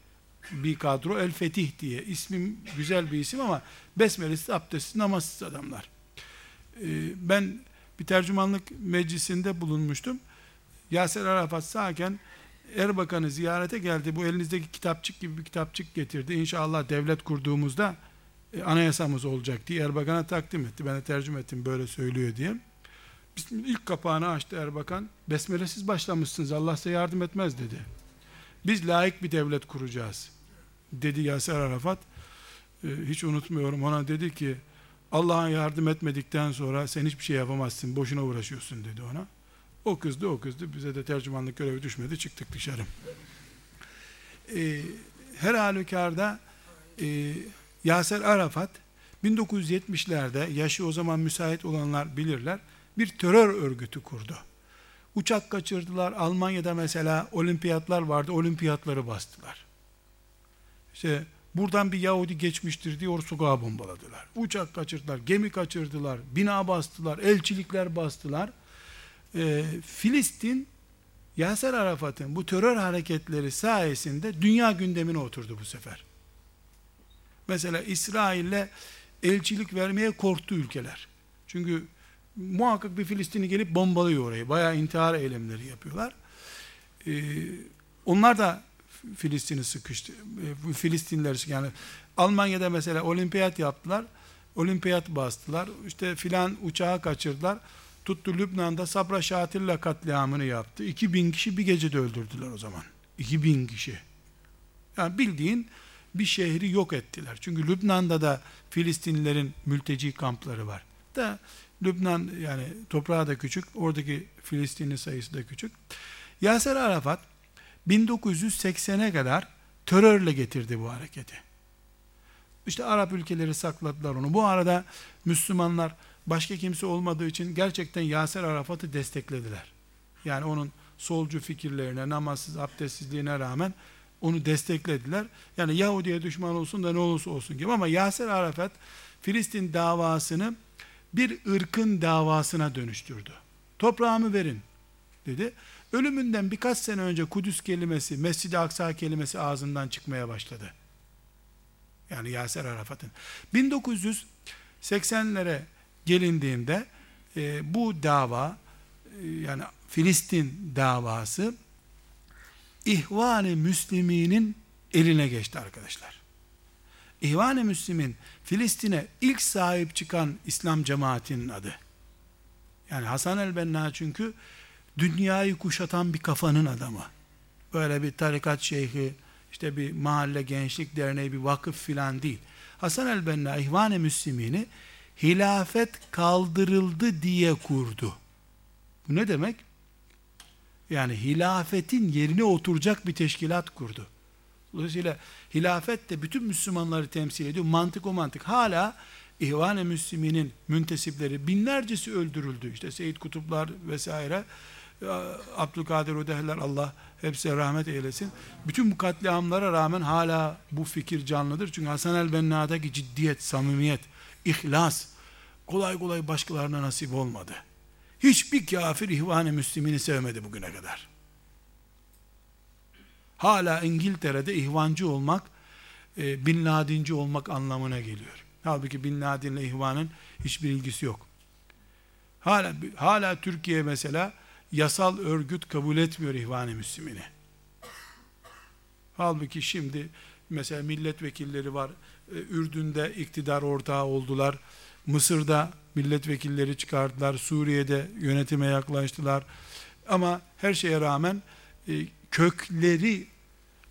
bir kadro El Fetih diye ismim güzel bir isim ama besmelesiz abdestsiz namazsız adamlar. Ee, ben bir tercümanlık meclisinde bulunmuştum. Yasir Arafat sağken Erbakan'ı ziyarete geldi. Bu elinizdeki kitapçık gibi bir kitapçık getirdi. İnşallah devlet kurduğumuzda e, anayasamız olacak diye Erbakan'a takdim etti. Ben de tercüme ettim böyle söylüyor diye. Biz ilk kapağını açtı Erbakan. Besmelesiz başlamışsınız. Allah size yardım etmez dedi. Biz layık bir devlet kuracağız. Dedi Yasir Arafat. E, hiç unutmuyorum. Ona dedi ki Allah'a yardım etmedikten sonra sen hiçbir şey yapamazsın. Boşuna uğraşıyorsun dedi ona. O kızdı o kızdı. Bize de tercümanlık görevi düşmedi. Çıktık dışarı. Ee, her halükarda e, Yaser Arafat 1970'lerde yaşı o zaman müsait olanlar bilirler. Bir terör örgütü kurdu. Uçak kaçırdılar. Almanya'da mesela olimpiyatlar vardı. Olimpiyatları bastılar. İşte buradan bir Yahudi geçmiştir diye sokağa bombaladılar. Uçak kaçırdılar, gemi kaçırdılar, bina bastılar, elçilikler bastılar e, Filistin Yasser Arafat'ın bu terör hareketleri sayesinde dünya gündemine oturdu bu sefer. Mesela İsrail'le elçilik vermeye korktu ülkeler. Çünkü muhakkak bir Filistin'i gelip bombalıyor orayı. Bayağı intihar eylemleri yapıyorlar. Ee, onlar da Filistin'i sıkıştı. E, Filistinler yani Almanya'da mesela olimpiyat yaptılar. Olimpiyat bastılar. İşte filan uçağı kaçırdılar. Tuttu Lübnan'da Sabra Şatil'le katliamını yaptı. 2000 kişi bir gecede öldürdüler o zaman. 2000 kişi. Yani bildiğin bir şehri yok ettiler. Çünkü Lübnan'da da Filistinlilerin mülteci kampları var. Da Lübnan yani toprağı da küçük, oradaki Filistinli sayısı da küçük. Yaser Arafat 1980'e kadar terörle getirdi bu hareketi. İşte Arap ülkeleri sakladılar onu. Bu arada Müslümanlar başka kimse olmadığı için gerçekten Yaser Arafat'ı desteklediler. Yani onun solcu fikirlerine, namazsız, abdestsizliğine rağmen onu desteklediler. Yani Yahudi'ye düşman olsun da ne olursa olsun gibi ama Yaser Arafat Filistin davasını bir ırkın davasına dönüştürdü. Toprağımı verin dedi. Ölümünden birkaç sene önce Kudüs kelimesi, Mescid-i Aksa kelimesi ağzından çıkmaya başladı. Yani Yaser Arafat'ın. 1980'lere gelindiğinde e, bu dava e, yani Filistin davası İhvan-ı Müslümin'in eline geçti arkadaşlar. İhvan-ı Müslümin Filistin'e ilk sahip çıkan İslam cemaatinin adı. Yani Hasan el-Benna çünkü dünyayı kuşatan bir kafanın adamı. Böyle bir tarikat şeyhi, işte bir mahalle gençlik derneği, bir vakıf filan değil. Hasan el-Benna İhvan-ı Müslümin'i hilafet kaldırıldı diye kurdu. Bu ne demek? Yani hilafetin yerine oturacak bir teşkilat kurdu. Dolayısıyla hilafet de bütün Müslümanları temsil ediyor. Mantık o mantık. Hala İhvan-ı Müslümin'in müntesipleri binlercesi öldürüldü. İşte Seyyid Kutuplar vesaire. Abdülkadir Ödehler Allah hepsine rahmet eylesin. Bütün bu katliamlara rağmen hala bu fikir canlıdır. Çünkü Hasan el-Benna'daki ciddiyet, samimiyet, ihlas kolay kolay başkalarına nasip olmadı. Hiçbir kafir ihvan-ı müslimini sevmedi bugüne kadar. Hala İngiltere'de ihvancı olmak, e, Bin Ladinci olmak anlamına geliyor. Halbuki Bin Ladin'le ihvanın hiçbir ilgisi yok. Hala, hala Türkiye mesela yasal örgüt kabul etmiyor ihvan-ı müslimini. Halbuki şimdi mesela milletvekilleri var. E, Ürdün'de iktidar ortağı oldular. Mısır'da milletvekilleri çıkardılar. Suriye'de yönetime yaklaştılar. Ama her şeye rağmen e, kökleri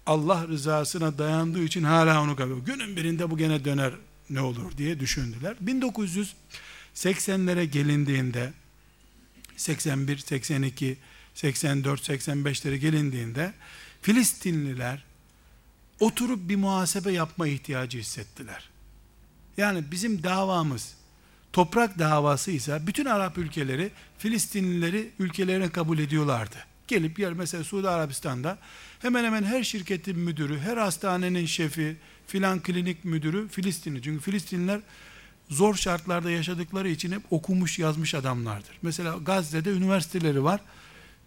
Allah rızasına dayandığı için hala onu kabul Günün birinde bu gene döner ne olur diye düşündüler. 1980'lere gelindiğinde 81, 82, 84, 85'lere gelindiğinde Filistinliler oturup bir muhasebe yapma ihtiyacı hissettiler. Yani bizim davamız toprak davası ise bütün Arap ülkeleri Filistinlileri ülkelerine kabul ediyorlardı. Gelip yer mesela Suudi Arabistan'da hemen hemen her şirketin müdürü, her hastanenin şefi, filan klinik müdürü Filistinli. Çünkü Filistinliler zor şartlarda yaşadıkları için hep okumuş yazmış adamlardır. Mesela Gazze'de üniversiteleri var.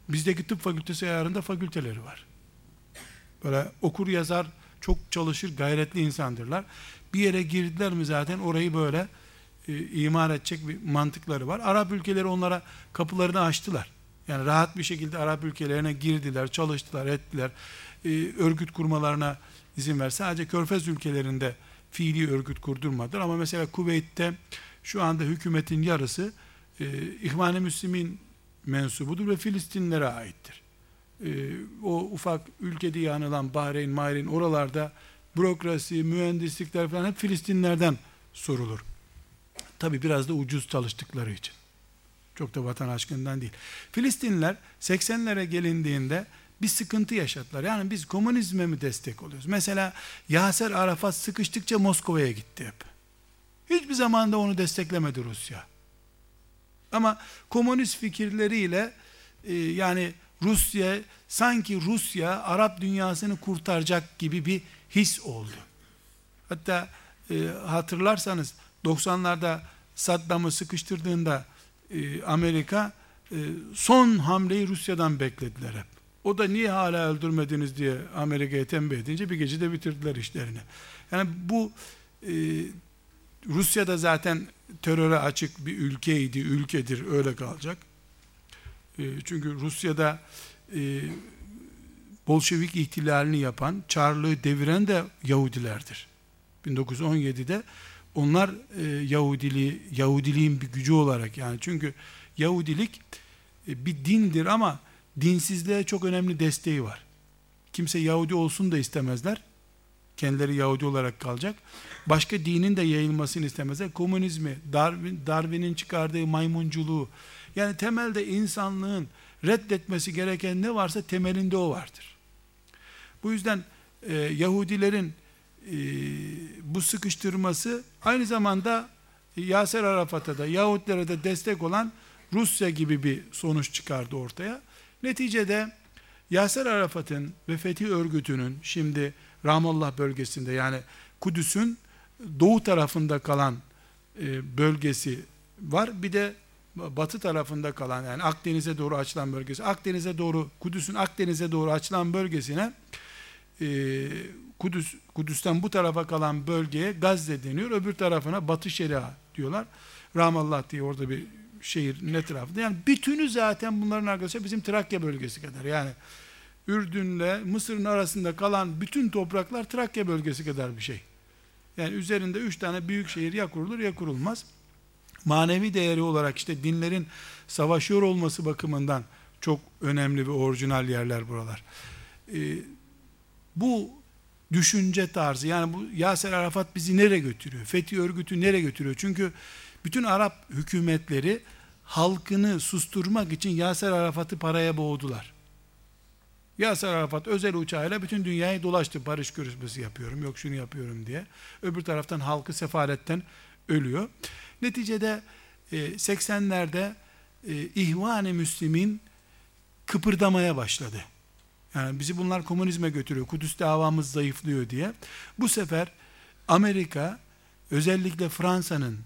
Bizdeki tıp fakültesi ayarında fakülteleri var. Böyle okur yazar, çok çalışır, gayretli insandırlar. Bir yere girdiler mi zaten orayı böyle e, imar edecek bir mantıkları var. Arap ülkeleri onlara kapılarını açtılar. Yani rahat bir şekilde Arap ülkelerine girdiler, çalıştılar, ettiler. Ee, örgüt kurmalarına izin ver. Sadece Körfez ülkelerinde fiili örgüt kurdurmadılar. Ama mesela Kuveyt'te şu anda hükümetin yarısı e, İhvan-ı Müslim'in mensubudur ve Filistinlere aittir. E, o ufak ülke diye anılan Bahreyn, Mahreyn oralarda bürokrasi, mühendislikler falan hep Filistinlerden sorulur. Tabi biraz da ucuz çalıştıkları için. Çok da vatan aşkından değil. Filistinliler 80'lere gelindiğinde bir sıkıntı yaşadılar. Yani biz komünizme mi destek oluyoruz? Mesela Yaser Arafat sıkıştıkça Moskova'ya gitti hep. Hiçbir zamanda onu desteklemedi Rusya. Ama komünist fikirleriyle e, yani Rusya sanki Rusya Arap dünyasını kurtaracak gibi bir his oldu. Hatta e, hatırlarsanız 90'larda Saddam'ı sıkıştırdığında e, Amerika e, son hamleyi Rusya'dan beklediler hep. O da niye hala öldürmediniz diye Amerika'ya tembih edince bir gecede bitirdiler işlerini. Yani bu e, Rusya da zaten teröre açık bir ülkeydi, ülkedir, öyle kalacak. E, çünkü Rusya'da Bolşevik ihtilalini yapan, Çarlığı deviren de Yahudilerdir. 1917'de onlar e, Yahudiliği, Yahudiliğin bir gücü olarak yani çünkü Yahudilik e, bir dindir ama dinsizliğe çok önemli desteği var. Kimse Yahudi olsun da istemezler. Kendileri Yahudi olarak kalacak. Başka dinin de yayılmasını istemezler. Komünizmi, Darwin, Darwin'in çıkardığı maymunculuğu, yani temelde insanlığın reddetmesi gereken ne varsa temelinde o vardır. Bu yüzden e, Yahudilerin bu sıkıştırması aynı zamanda Yaser Arafat'a da Yahudilere de destek olan Rusya gibi bir sonuç çıkardı ortaya. Neticede Yaser Arafat'ın ve Fethi Örgütü'nün şimdi Ramallah bölgesinde yani Kudüs'ün doğu tarafında kalan e, bölgesi var. Bir de batı tarafında kalan yani Akdeniz'e doğru açılan bölgesi. Akdeniz'e doğru Kudüs'ün Akdeniz'e doğru açılan bölgesine e, Kudüs Kudüs'ten bu tarafa kalan bölgeye Gazze deniyor. Öbür tarafına Batı Şeria diyorlar. Ramallah diye orada bir şehir ne tarafında. Yani bütünü zaten bunların arkadaşlar bizim Trakya bölgesi kadar. Yani Ürdün'le Mısır'ın arasında kalan bütün topraklar Trakya bölgesi kadar bir şey. Yani üzerinde üç tane büyük şehir ya kurulur ya kurulmaz. Manevi değeri olarak işte dinlerin savaşıyor olması bakımından çok önemli ve orijinal yerler buralar. Ee, bu düşünce tarzı yani bu Yaser Arafat bizi nereye götürüyor? Fethi örgütü nereye götürüyor? Çünkü bütün Arap hükümetleri halkını susturmak için Yaser Arafat'ı paraya boğdular. Yaser Arafat özel uçağıyla bütün dünyayı dolaştı. Barış görüşmesi yapıyorum, yok şunu yapıyorum diye. Öbür taraftan halkı sefaletten ölüyor. Neticede 80'lerde e, e, İhvan-ı Müslim'in kıpırdamaya başladı. Bizi bunlar komünizme götürüyor. Kudüs davamız zayıflıyor diye. Bu sefer Amerika özellikle Fransa'nın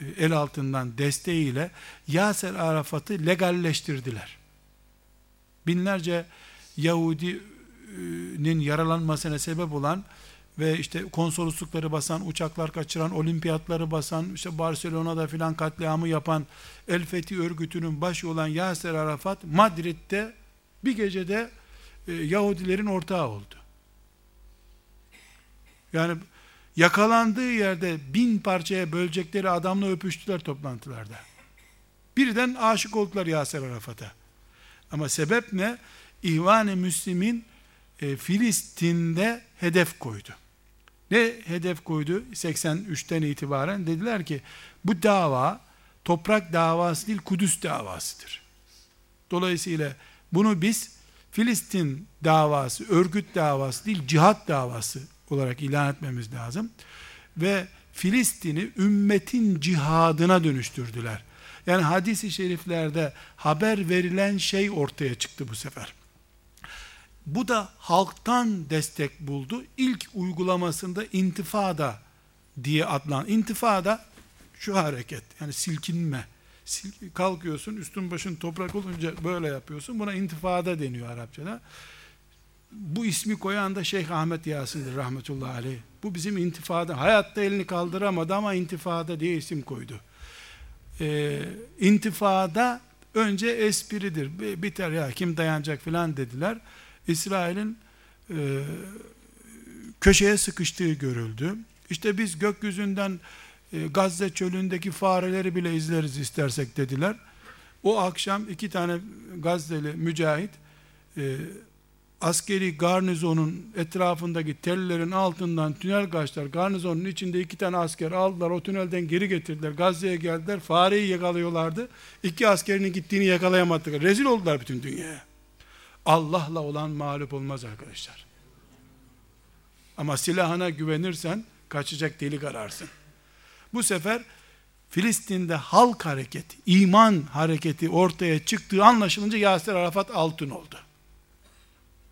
e, el altından desteğiyle Yaser Arafat'ı legalleştirdiler. Binlerce Yahudinin yaralanmasına sebep olan ve işte konsoloslukları basan, uçaklar kaçıran, olimpiyatları basan, işte Barcelona'da filan katliamı yapan El Fethi örgütünün başı olan Yaser Arafat Madrid'de bir gecede e, Yahudilerin ortağı oldu. Yani yakalandığı yerde bin parçaya bölecekleri adamla öpüştüler toplantılarda. Birden aşık oldular Yaser Arafat'a. Ama sebep ne? İhvan-ı Müslim'in e, Filistin'de hedef koydu. Ne hedef koydu? 83'ten itibaren dediler ki bu dava toprak davası değil Kudüs davasıdır. Dolayısıyla bunu biz Filistin davası, örgüt davası değil cihat davası olarak ilan etmemiz lazım. Ve Filistin'i ümmetin cihadına dönüştürdüler. Yani hadis-i şeriflerde haber verilen şey ortaya çıktı bu sefer. Bu da halktan destek buldu. İlk uygulamasında intifada diye adlan. İntifada şu hareket yani silkinme. Kalkıyorsun üstün başın toprak olunca böyle yapıyorsun. Buna intifada deniyor Arapçada. Bu ismi koyan da Şeyh Ahmet Yasin'dir rahmetullahi aleyh. Bu bizim intifada. Hayatta elini kaldıramadı ama intifada diye isim koydu. Ee, intifada Önce espridir. Biter ya kim dayanacak filan dediler. İsrail'in e, köşeye sıkıştığı görüldü. İşte biz gökyüzünden Gazze çölündeki fareleri bile izleriz istersek dediler. O akşam iki tane Gazze'li mücahit e, askeri garnizonun etrafındaki tellerin altından tünel kaçtılar. Garnizonun içinde iki tane asker aldılar. O tünelden geri getirdiler. Gazze'ye geldiler. Fareyi yakalıyorlardı. İki askerinin gittiğini yakalayamadılar. Rezil oldular bütün dünyaya. Allah'la olan mağlup olmaz arkadaşlar. Ama silahına güvenirsen kaçacak delik ararsın. Bu sefer Filistin'de halk hareketi, iman hareketi ortaya çıktığı anlaşılınca Yasir Arafat altın oldu.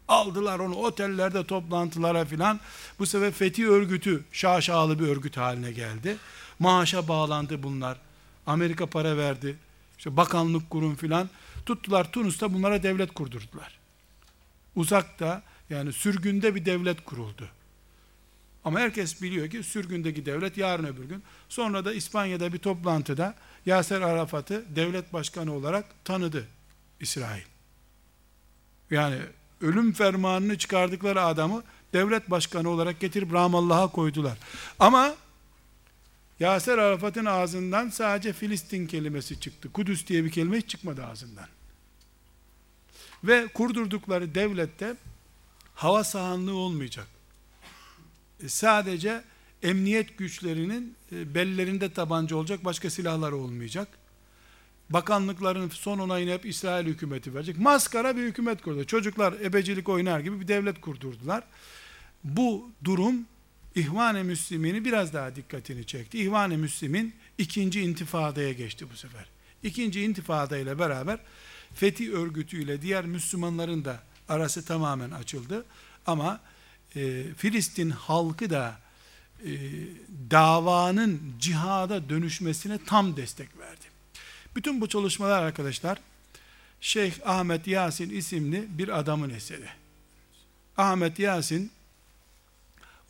Aldılar onu otellerde toplantılara filan. Bu sefer Fethi örgütü şaşalı bir örgüt haline geldi. Maaşa bağlandı bunlar. Amerika para verdi. İşte bakanlık kurum filan. Tuttular Tunus'ta bunlara devlet kurdurdular. Uzakta yani sürgünde bir devlet kuruldu. Ama herkes biliyor ki sürgündeki devlet yarın öbür gün. Sonra da İspanya'da bir toplantıda Yaser Arafat'ı devlet başkanı olarak tanıdı İsrail. Yani ölüm fermanını çıkardıkları adamı devlet başkanı olarak getirip Ramallah'a koydular. Ama Yaser Arafat'ın ağzından sadece Filistin kelimesi çıktı. Kudüs diye bir kelime hiç çıkmadı ağzından. Ve kurdurdukları devlette hava sahanlığı olmayacak. E, sadece emniyet güçlerinin e, bellerinde tabanca olacak, başka silahları olmayacak. Bakanlıkların son onayını hep İsrail hükümeti verecek. Maskara bir hükümet kurdu. Çocuklar ebecilik oynar gibi bir devlet kurdurdular. Bu durum İhvan-ı Müslim'ini biraz daha dikkatini çekti. İhvan-ı Müslim'in ikinci intifadaya geçti bu sefer. İkinci intifada ile beraber Fethi örgütüyle diğer Müslümanların da arası tamamen açıldı. Ama e, Filistin halkı da e, davanın cihada dönüşmesine tam destek verdi. Bütün bu çalışmalar arkadaşlar Şeyh Ahmet Yasin isimli bir adamın eseri. Ahmet Yasin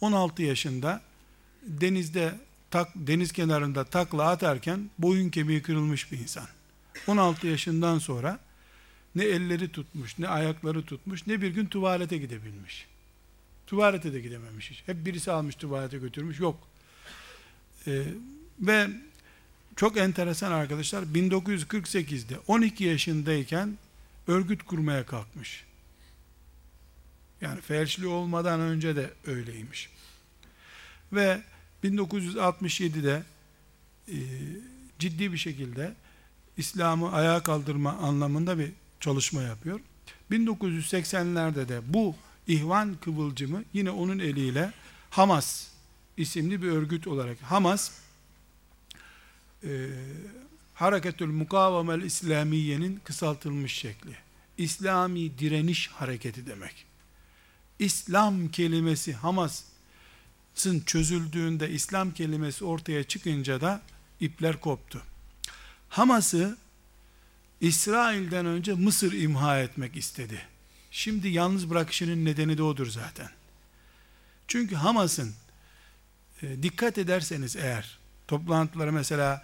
16 yaşında denizde tak, deniz kenarında takla atarken boyun kemiği kırılmış bir insan. 16 yaşından sonra ne elleri tutmuş, ne ayakları tutmuş, ne bir gün tuvalete gidebilmiş. Tuvalete de gidememiş hiç. Hep birisi almış tuvalete götürmüş. Yok. Ee, ve çok enteresan arkadaşlar 1948'de 12 yaşındayken örgüt kurmaya kalkmış. Yani felçli olmadan önce de öyleymiş. Ve 1967'de e, ciddi bir şekilde İslam'ı ayağa kaldırma anlamında bir çalışma yapıyor. 1980'lerde de bu ihvan kıvılcımı yine onun eliyle Hamas isimli bir örgüt olarak Hamas e, Hareketül Mukavamel İslamiye'nin kısaltılmış şekli. İslami direniş hareketi demek. İslam kelimesi Hamas'ın çözüldüğünde İslam kelimesi ortaya çıkınca da ipler koptu. Hamas'ı İsrail'den önce Mısır imha etmek istedi. Şimdi yalnız bırakışının nedeni de odur zaten. Çünkü Hamas'ın e, dikkat ederseniz eğer toplantıları mesela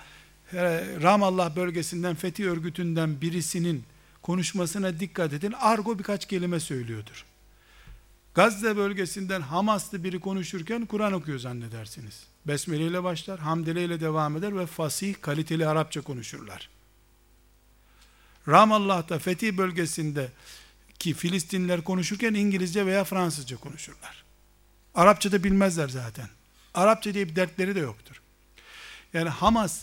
Ramallah bölgesinden Fethi örgütünden birisinin konuşmasına dikkat edin. Argo birkaç kelime söylüyordur. Gazze bölgesinden Hamaslı biri konuşurken Kur'an okuyor zannedersiniz. Besmele ile başlar, hamdele ile devam eder ve fasih, kaliteli Arapça konuşurlar. Ramallah'ta Fethi bölgesinde ki Filistinliler konuşurken İngilizce veya Fransızca konuşurlar. Arapça da bilmezler zaten. Arapça diye bir dertleri de yoktur. Yani Hamas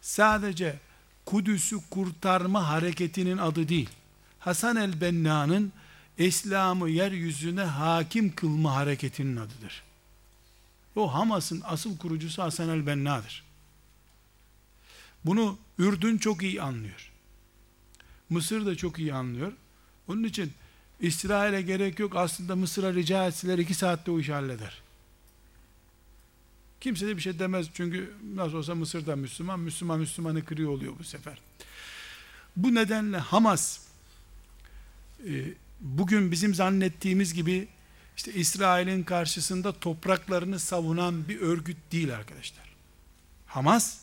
sadece Kudüs'ü kurtarma hareketinin adı değil. Hasan el-Benna'nın İslam'ı yeryüzüne hakim kılma hareketinin adıdır. O Hamas'ın asıl kurucusu Hasan el-Benna'dır. Bunu Ürdün çok iyi anlıyor. Mısır da çok iyi anlıyor. Onun için İsrail'e gerek yok. Aslında Mısır'a rica etseler iki saatte o işi halleder. Kimse de bir şey demez. Çünkü nasıl olsa Mısır'da Müslüman, Müslüman Müslümanı kırıyor oluyor bu sefer. Bu nedenle Hamas e, bugün bizim zannettiğimiz gibi işte İsrail'in karşısında topraklarını savunan bir örgüt değil arkadaşlar. Hamas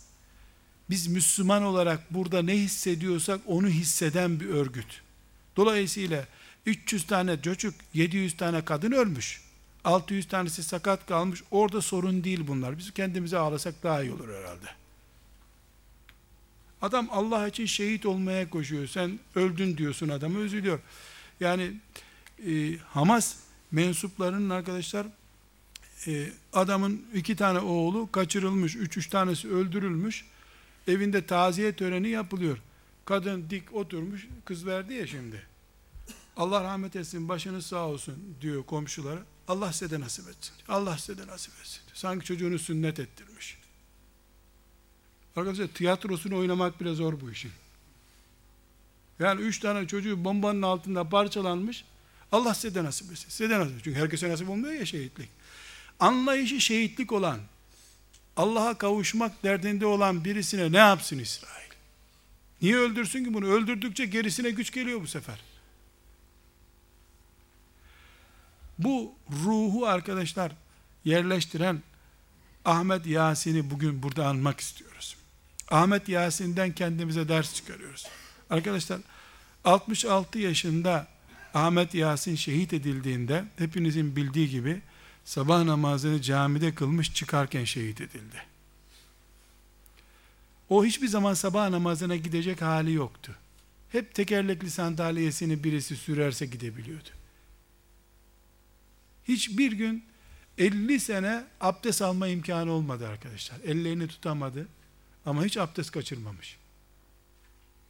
biz Müslüman olarak burada ne hissediyorsak onu hisseden bir örgüt. Dolayısıyla 300 tane çocuk, 700 tane kadın ölmüş. 600 tanesi sakat kalmış. Orada sorun değil bunlar. Biz kendimize ağlasak daha iyi olur herhalde. Adam Allah için şehit olmaya koşuyor. Sen öldün diyorsun adamı üzülüyor. Yani e, Hamas mensuplarının arkadaşlar e, adamın iki tane oğlu kaçırılmış, üç üç tanesi öldürülmüş. Evinde taziye töreni yapılıyor. Kadın dik oturmuş, kız verdi ya şimdi. Allah rahmet etsin, başınız sağ olsun diyor komşulara. Allah size de nasip etsin. Allah size de nasip etsin. Sanki çocuğunu sünnet ettirmiş. Arkadaşlar tiyatrosunu oynamak bile zor bu işin. Yani üç tane çocuğu bombanın altında parçalanmış. Allah size de nasip etsin. Size de nasip etsin. Çünkü herkese nasip olmuyor ya şehitlik. Anlayışı şehitlik olan, Allah'a kavuşmak derdinde olan birisine ne yapsın İsrail? Niye öldürsün ki bunu? Öldürdükçe gerisine güç geliyor bu sefer. Bu ruhu arkadaşlar yerleştiren Ahmet Yasin'i bugün burada anmak istiyoruz. Ahmet Yasin'den kendimize ders çıkarıyoruz. Arkadaşlar 66 yaşında Ahmet Yasin şehit edildiğinde hepinizin bildiği gibi sabah namazını camide kılmış çıkarken şehit edildi. O hiçbir zaman sabah namazına gidecek hali yoktu. Hep tekerlekli sandalyesini birisi sürerse gidebiliyordu. Hiçbir gün 50 sene abdest alma imkanı olmadı arkadaşlar. Ellerini tutamadı ama hiç abdest kaçırmamış.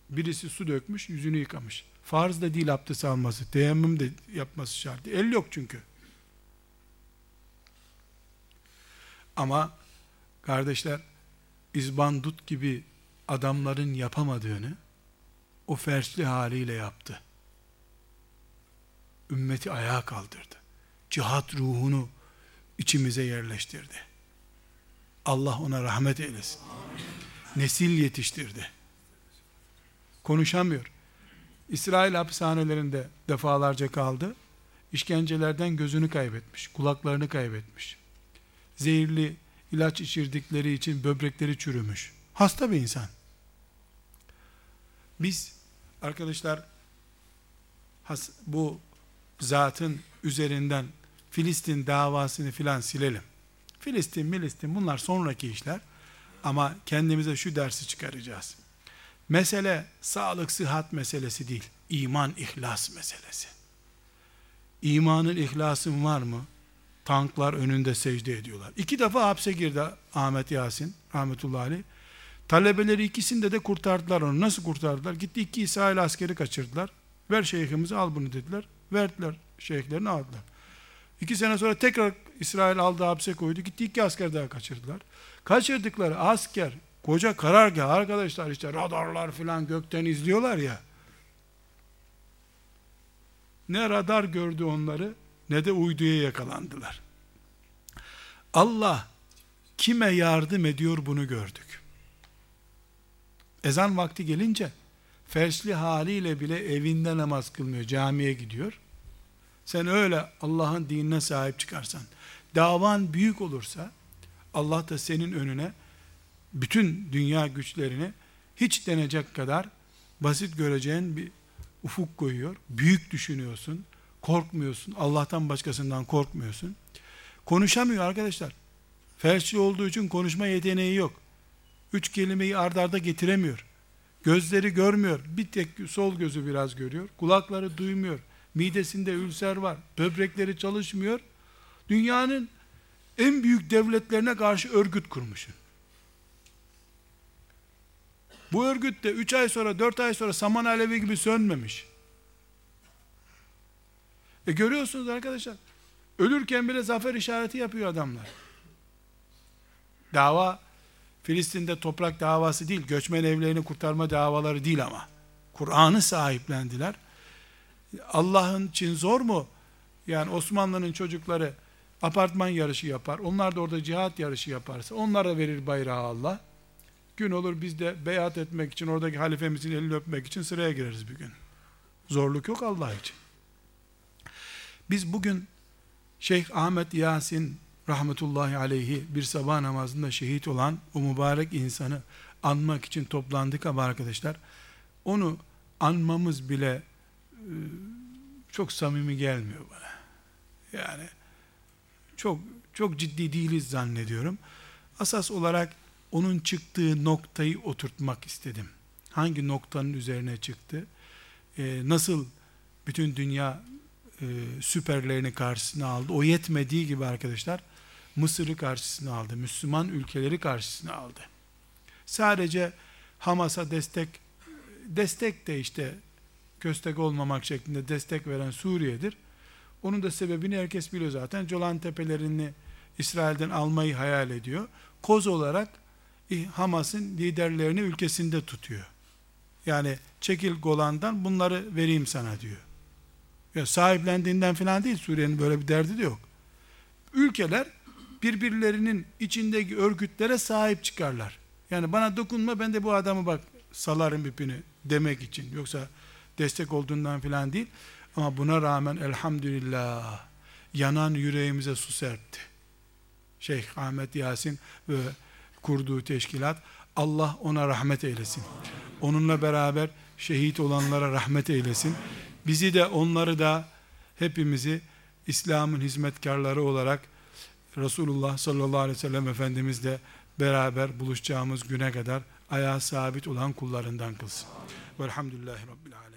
Birisi su dökmüş, yüzünü yıkamış. Farz da değil abdest alması, teyemmüm de yapması şart. El yok çünkü. Ama kardeşler İzbandut gibi adamların yapamadığını o fersli haliyle yaptı. Ümmeti ayağa kaldırdı. Cihat ruhunu içimize yerleştirdi. Allah ona rahmet eylesin. Nesil yetiştirdi. Konuşamıyor. İsrail hapishanelerinde defalarca kaldı. İşkencelerden gözünü kaybetmiş, kulaklarını kaybetmiş. Zehirli ilaç içirdikleri için böbrekleri çürümüş. Hasta bir insan. Biz arkadaşlar bu zatın üzerinden Filistin davasını filan silelim. Filistin, Milistin bunlar sonraki işler. Ama kendimize şu dersi çıkaracağız. Mesele sağlık, sıhhat meselesi değil. İman, ihlas meselesi. İmanın, ihlasın var mı? Tanklar önünde secde ediyorlar. İki defa hapse girdi Ahmet Yasin, rahmetullahi aleyh. Talebeleri ikisinde de kurtardılar onu. Nasıl kurtardılar? Gitti iki İsrail askeri kaçırdılar. Ver şeyhimizi al bunu dediler. Verdiler şeyhlerini aldılar. İki sene sonra tekrar İsrail aldı hapse koydu. Gitti iki asker daha kaçırdılar. Kaçırdıkları asker, koca karargah arkadaşlar işte radarlar filan gökten izliyorlar ya. Ne radar gördü onları ne de uyduya yakalandılar. Allah kime yardım ediyor bunu gördük. Ezan vakti gelince fersli haliyle bile evinde namaz kılmıyor, camiye gidiyor. Sen öyle Allah'ın dinine sahip çıkarsan, davan büyük olursa, Allah da senin önüne bütün dünya güçlerini hiç denecek kadar basit göreceğin bir ufuk koyuyor. Büyük düşünüyorsun, korkmuyorsun, Allah'tan başkasından korkmuyorsun. Konuşamıyor arkadaşlar. Felçli olduğu için konuşma yeteneği yok. Üç kelimeyi ard arda getiremiyor. Gözleri görmüyor. Bir tek sol gözü biraz görüyor. Kulakları duymuyor. Midesinde ülser var. Böbrekleri çalışmıyor. Dünyanın en büyük devletlerine karşı örgüt kurmuşsun. Bu örgüt de 3 ay sonra 4 ay sonra saman alevi gibi sönmemiş. E görüyorsunuz arkadaşlar. Ölürken bile zafer işareti yapıyor adamlar. Dava Filistin'de toprak davası değil, göçmen evlerini kurtarma davaları değil ama. Kur'an'ı sahiplendiler. Allah'ın için zor mu? Yani Osmanlı'nın çocukları apartman yarışı yapar. Onlar da orada cihat yarışı yaparsa onlara verir bayrağı Allah. Gün olur biz de beyat etmek için oradaki halifemizin elini öpmek için sıraya gireriz bir gün. Zorluk yok Allah için. Biz bugün Şeyh Ahmet Yasin rahmetullahi aleyhi bir sabah namazında şehit olan o mübarek insanı anmak için toplandık ama arkadaşlar onu anmamız bile çok samimi gelmiyor bana. Yani çok çok ciddi değiliz zannediyorum. Asas olarak onun çıktığı noktayı oturtmak istedim. Hangi noktanın üzerine çıktı? Ee, nasıl bütün dünya e, süperlerini karşısına aldı? O yetmediği gibi arkadaşlar Mısır'ı karşısına aldı. Müslüman ülkeleri karşısına aldı. Sadece Hamas'a destek destek de işte köstek olmamak şeklinde destek veren Suriye'dir. Onun da sebebini herkes biliyor zaten. Colan Tepelerini İsrail'den almayı hayal ediyor. Koz olarak Hamas'ın liderlerini ülkesinde tutuyor. Yani çekil Golan'dan bunları vereyim sana diyor. Ya sahiplendiğinden falan değil Suriye'nin böyle bir derdi de yok. Ülkeler birbirlerinin içindeki örgütlere sahip çıkarlar. Yani bana dokunma ben de bu adamı bak salarım ipini demek için. Yoksa destek olduğundan falan değil. Ama buna rağmen elhamdülillah yanan yüreğimize su serpti. Şeyh Ahmet Yasin ve kurduğu teşkilat Allah ona rahmet eylesin. Onunla beraber şehit olanlara rahmet eylesin. Bizi de onları da hepimizi İslam'ın hizmetkarları olarak Resulullah sallallahu aleyhi ve sellem Efendimizle beraber buluşacağımız güne kadar ayağa sabit olan kullarından kılsın. Velhamdülillahi Rabbil Alemin.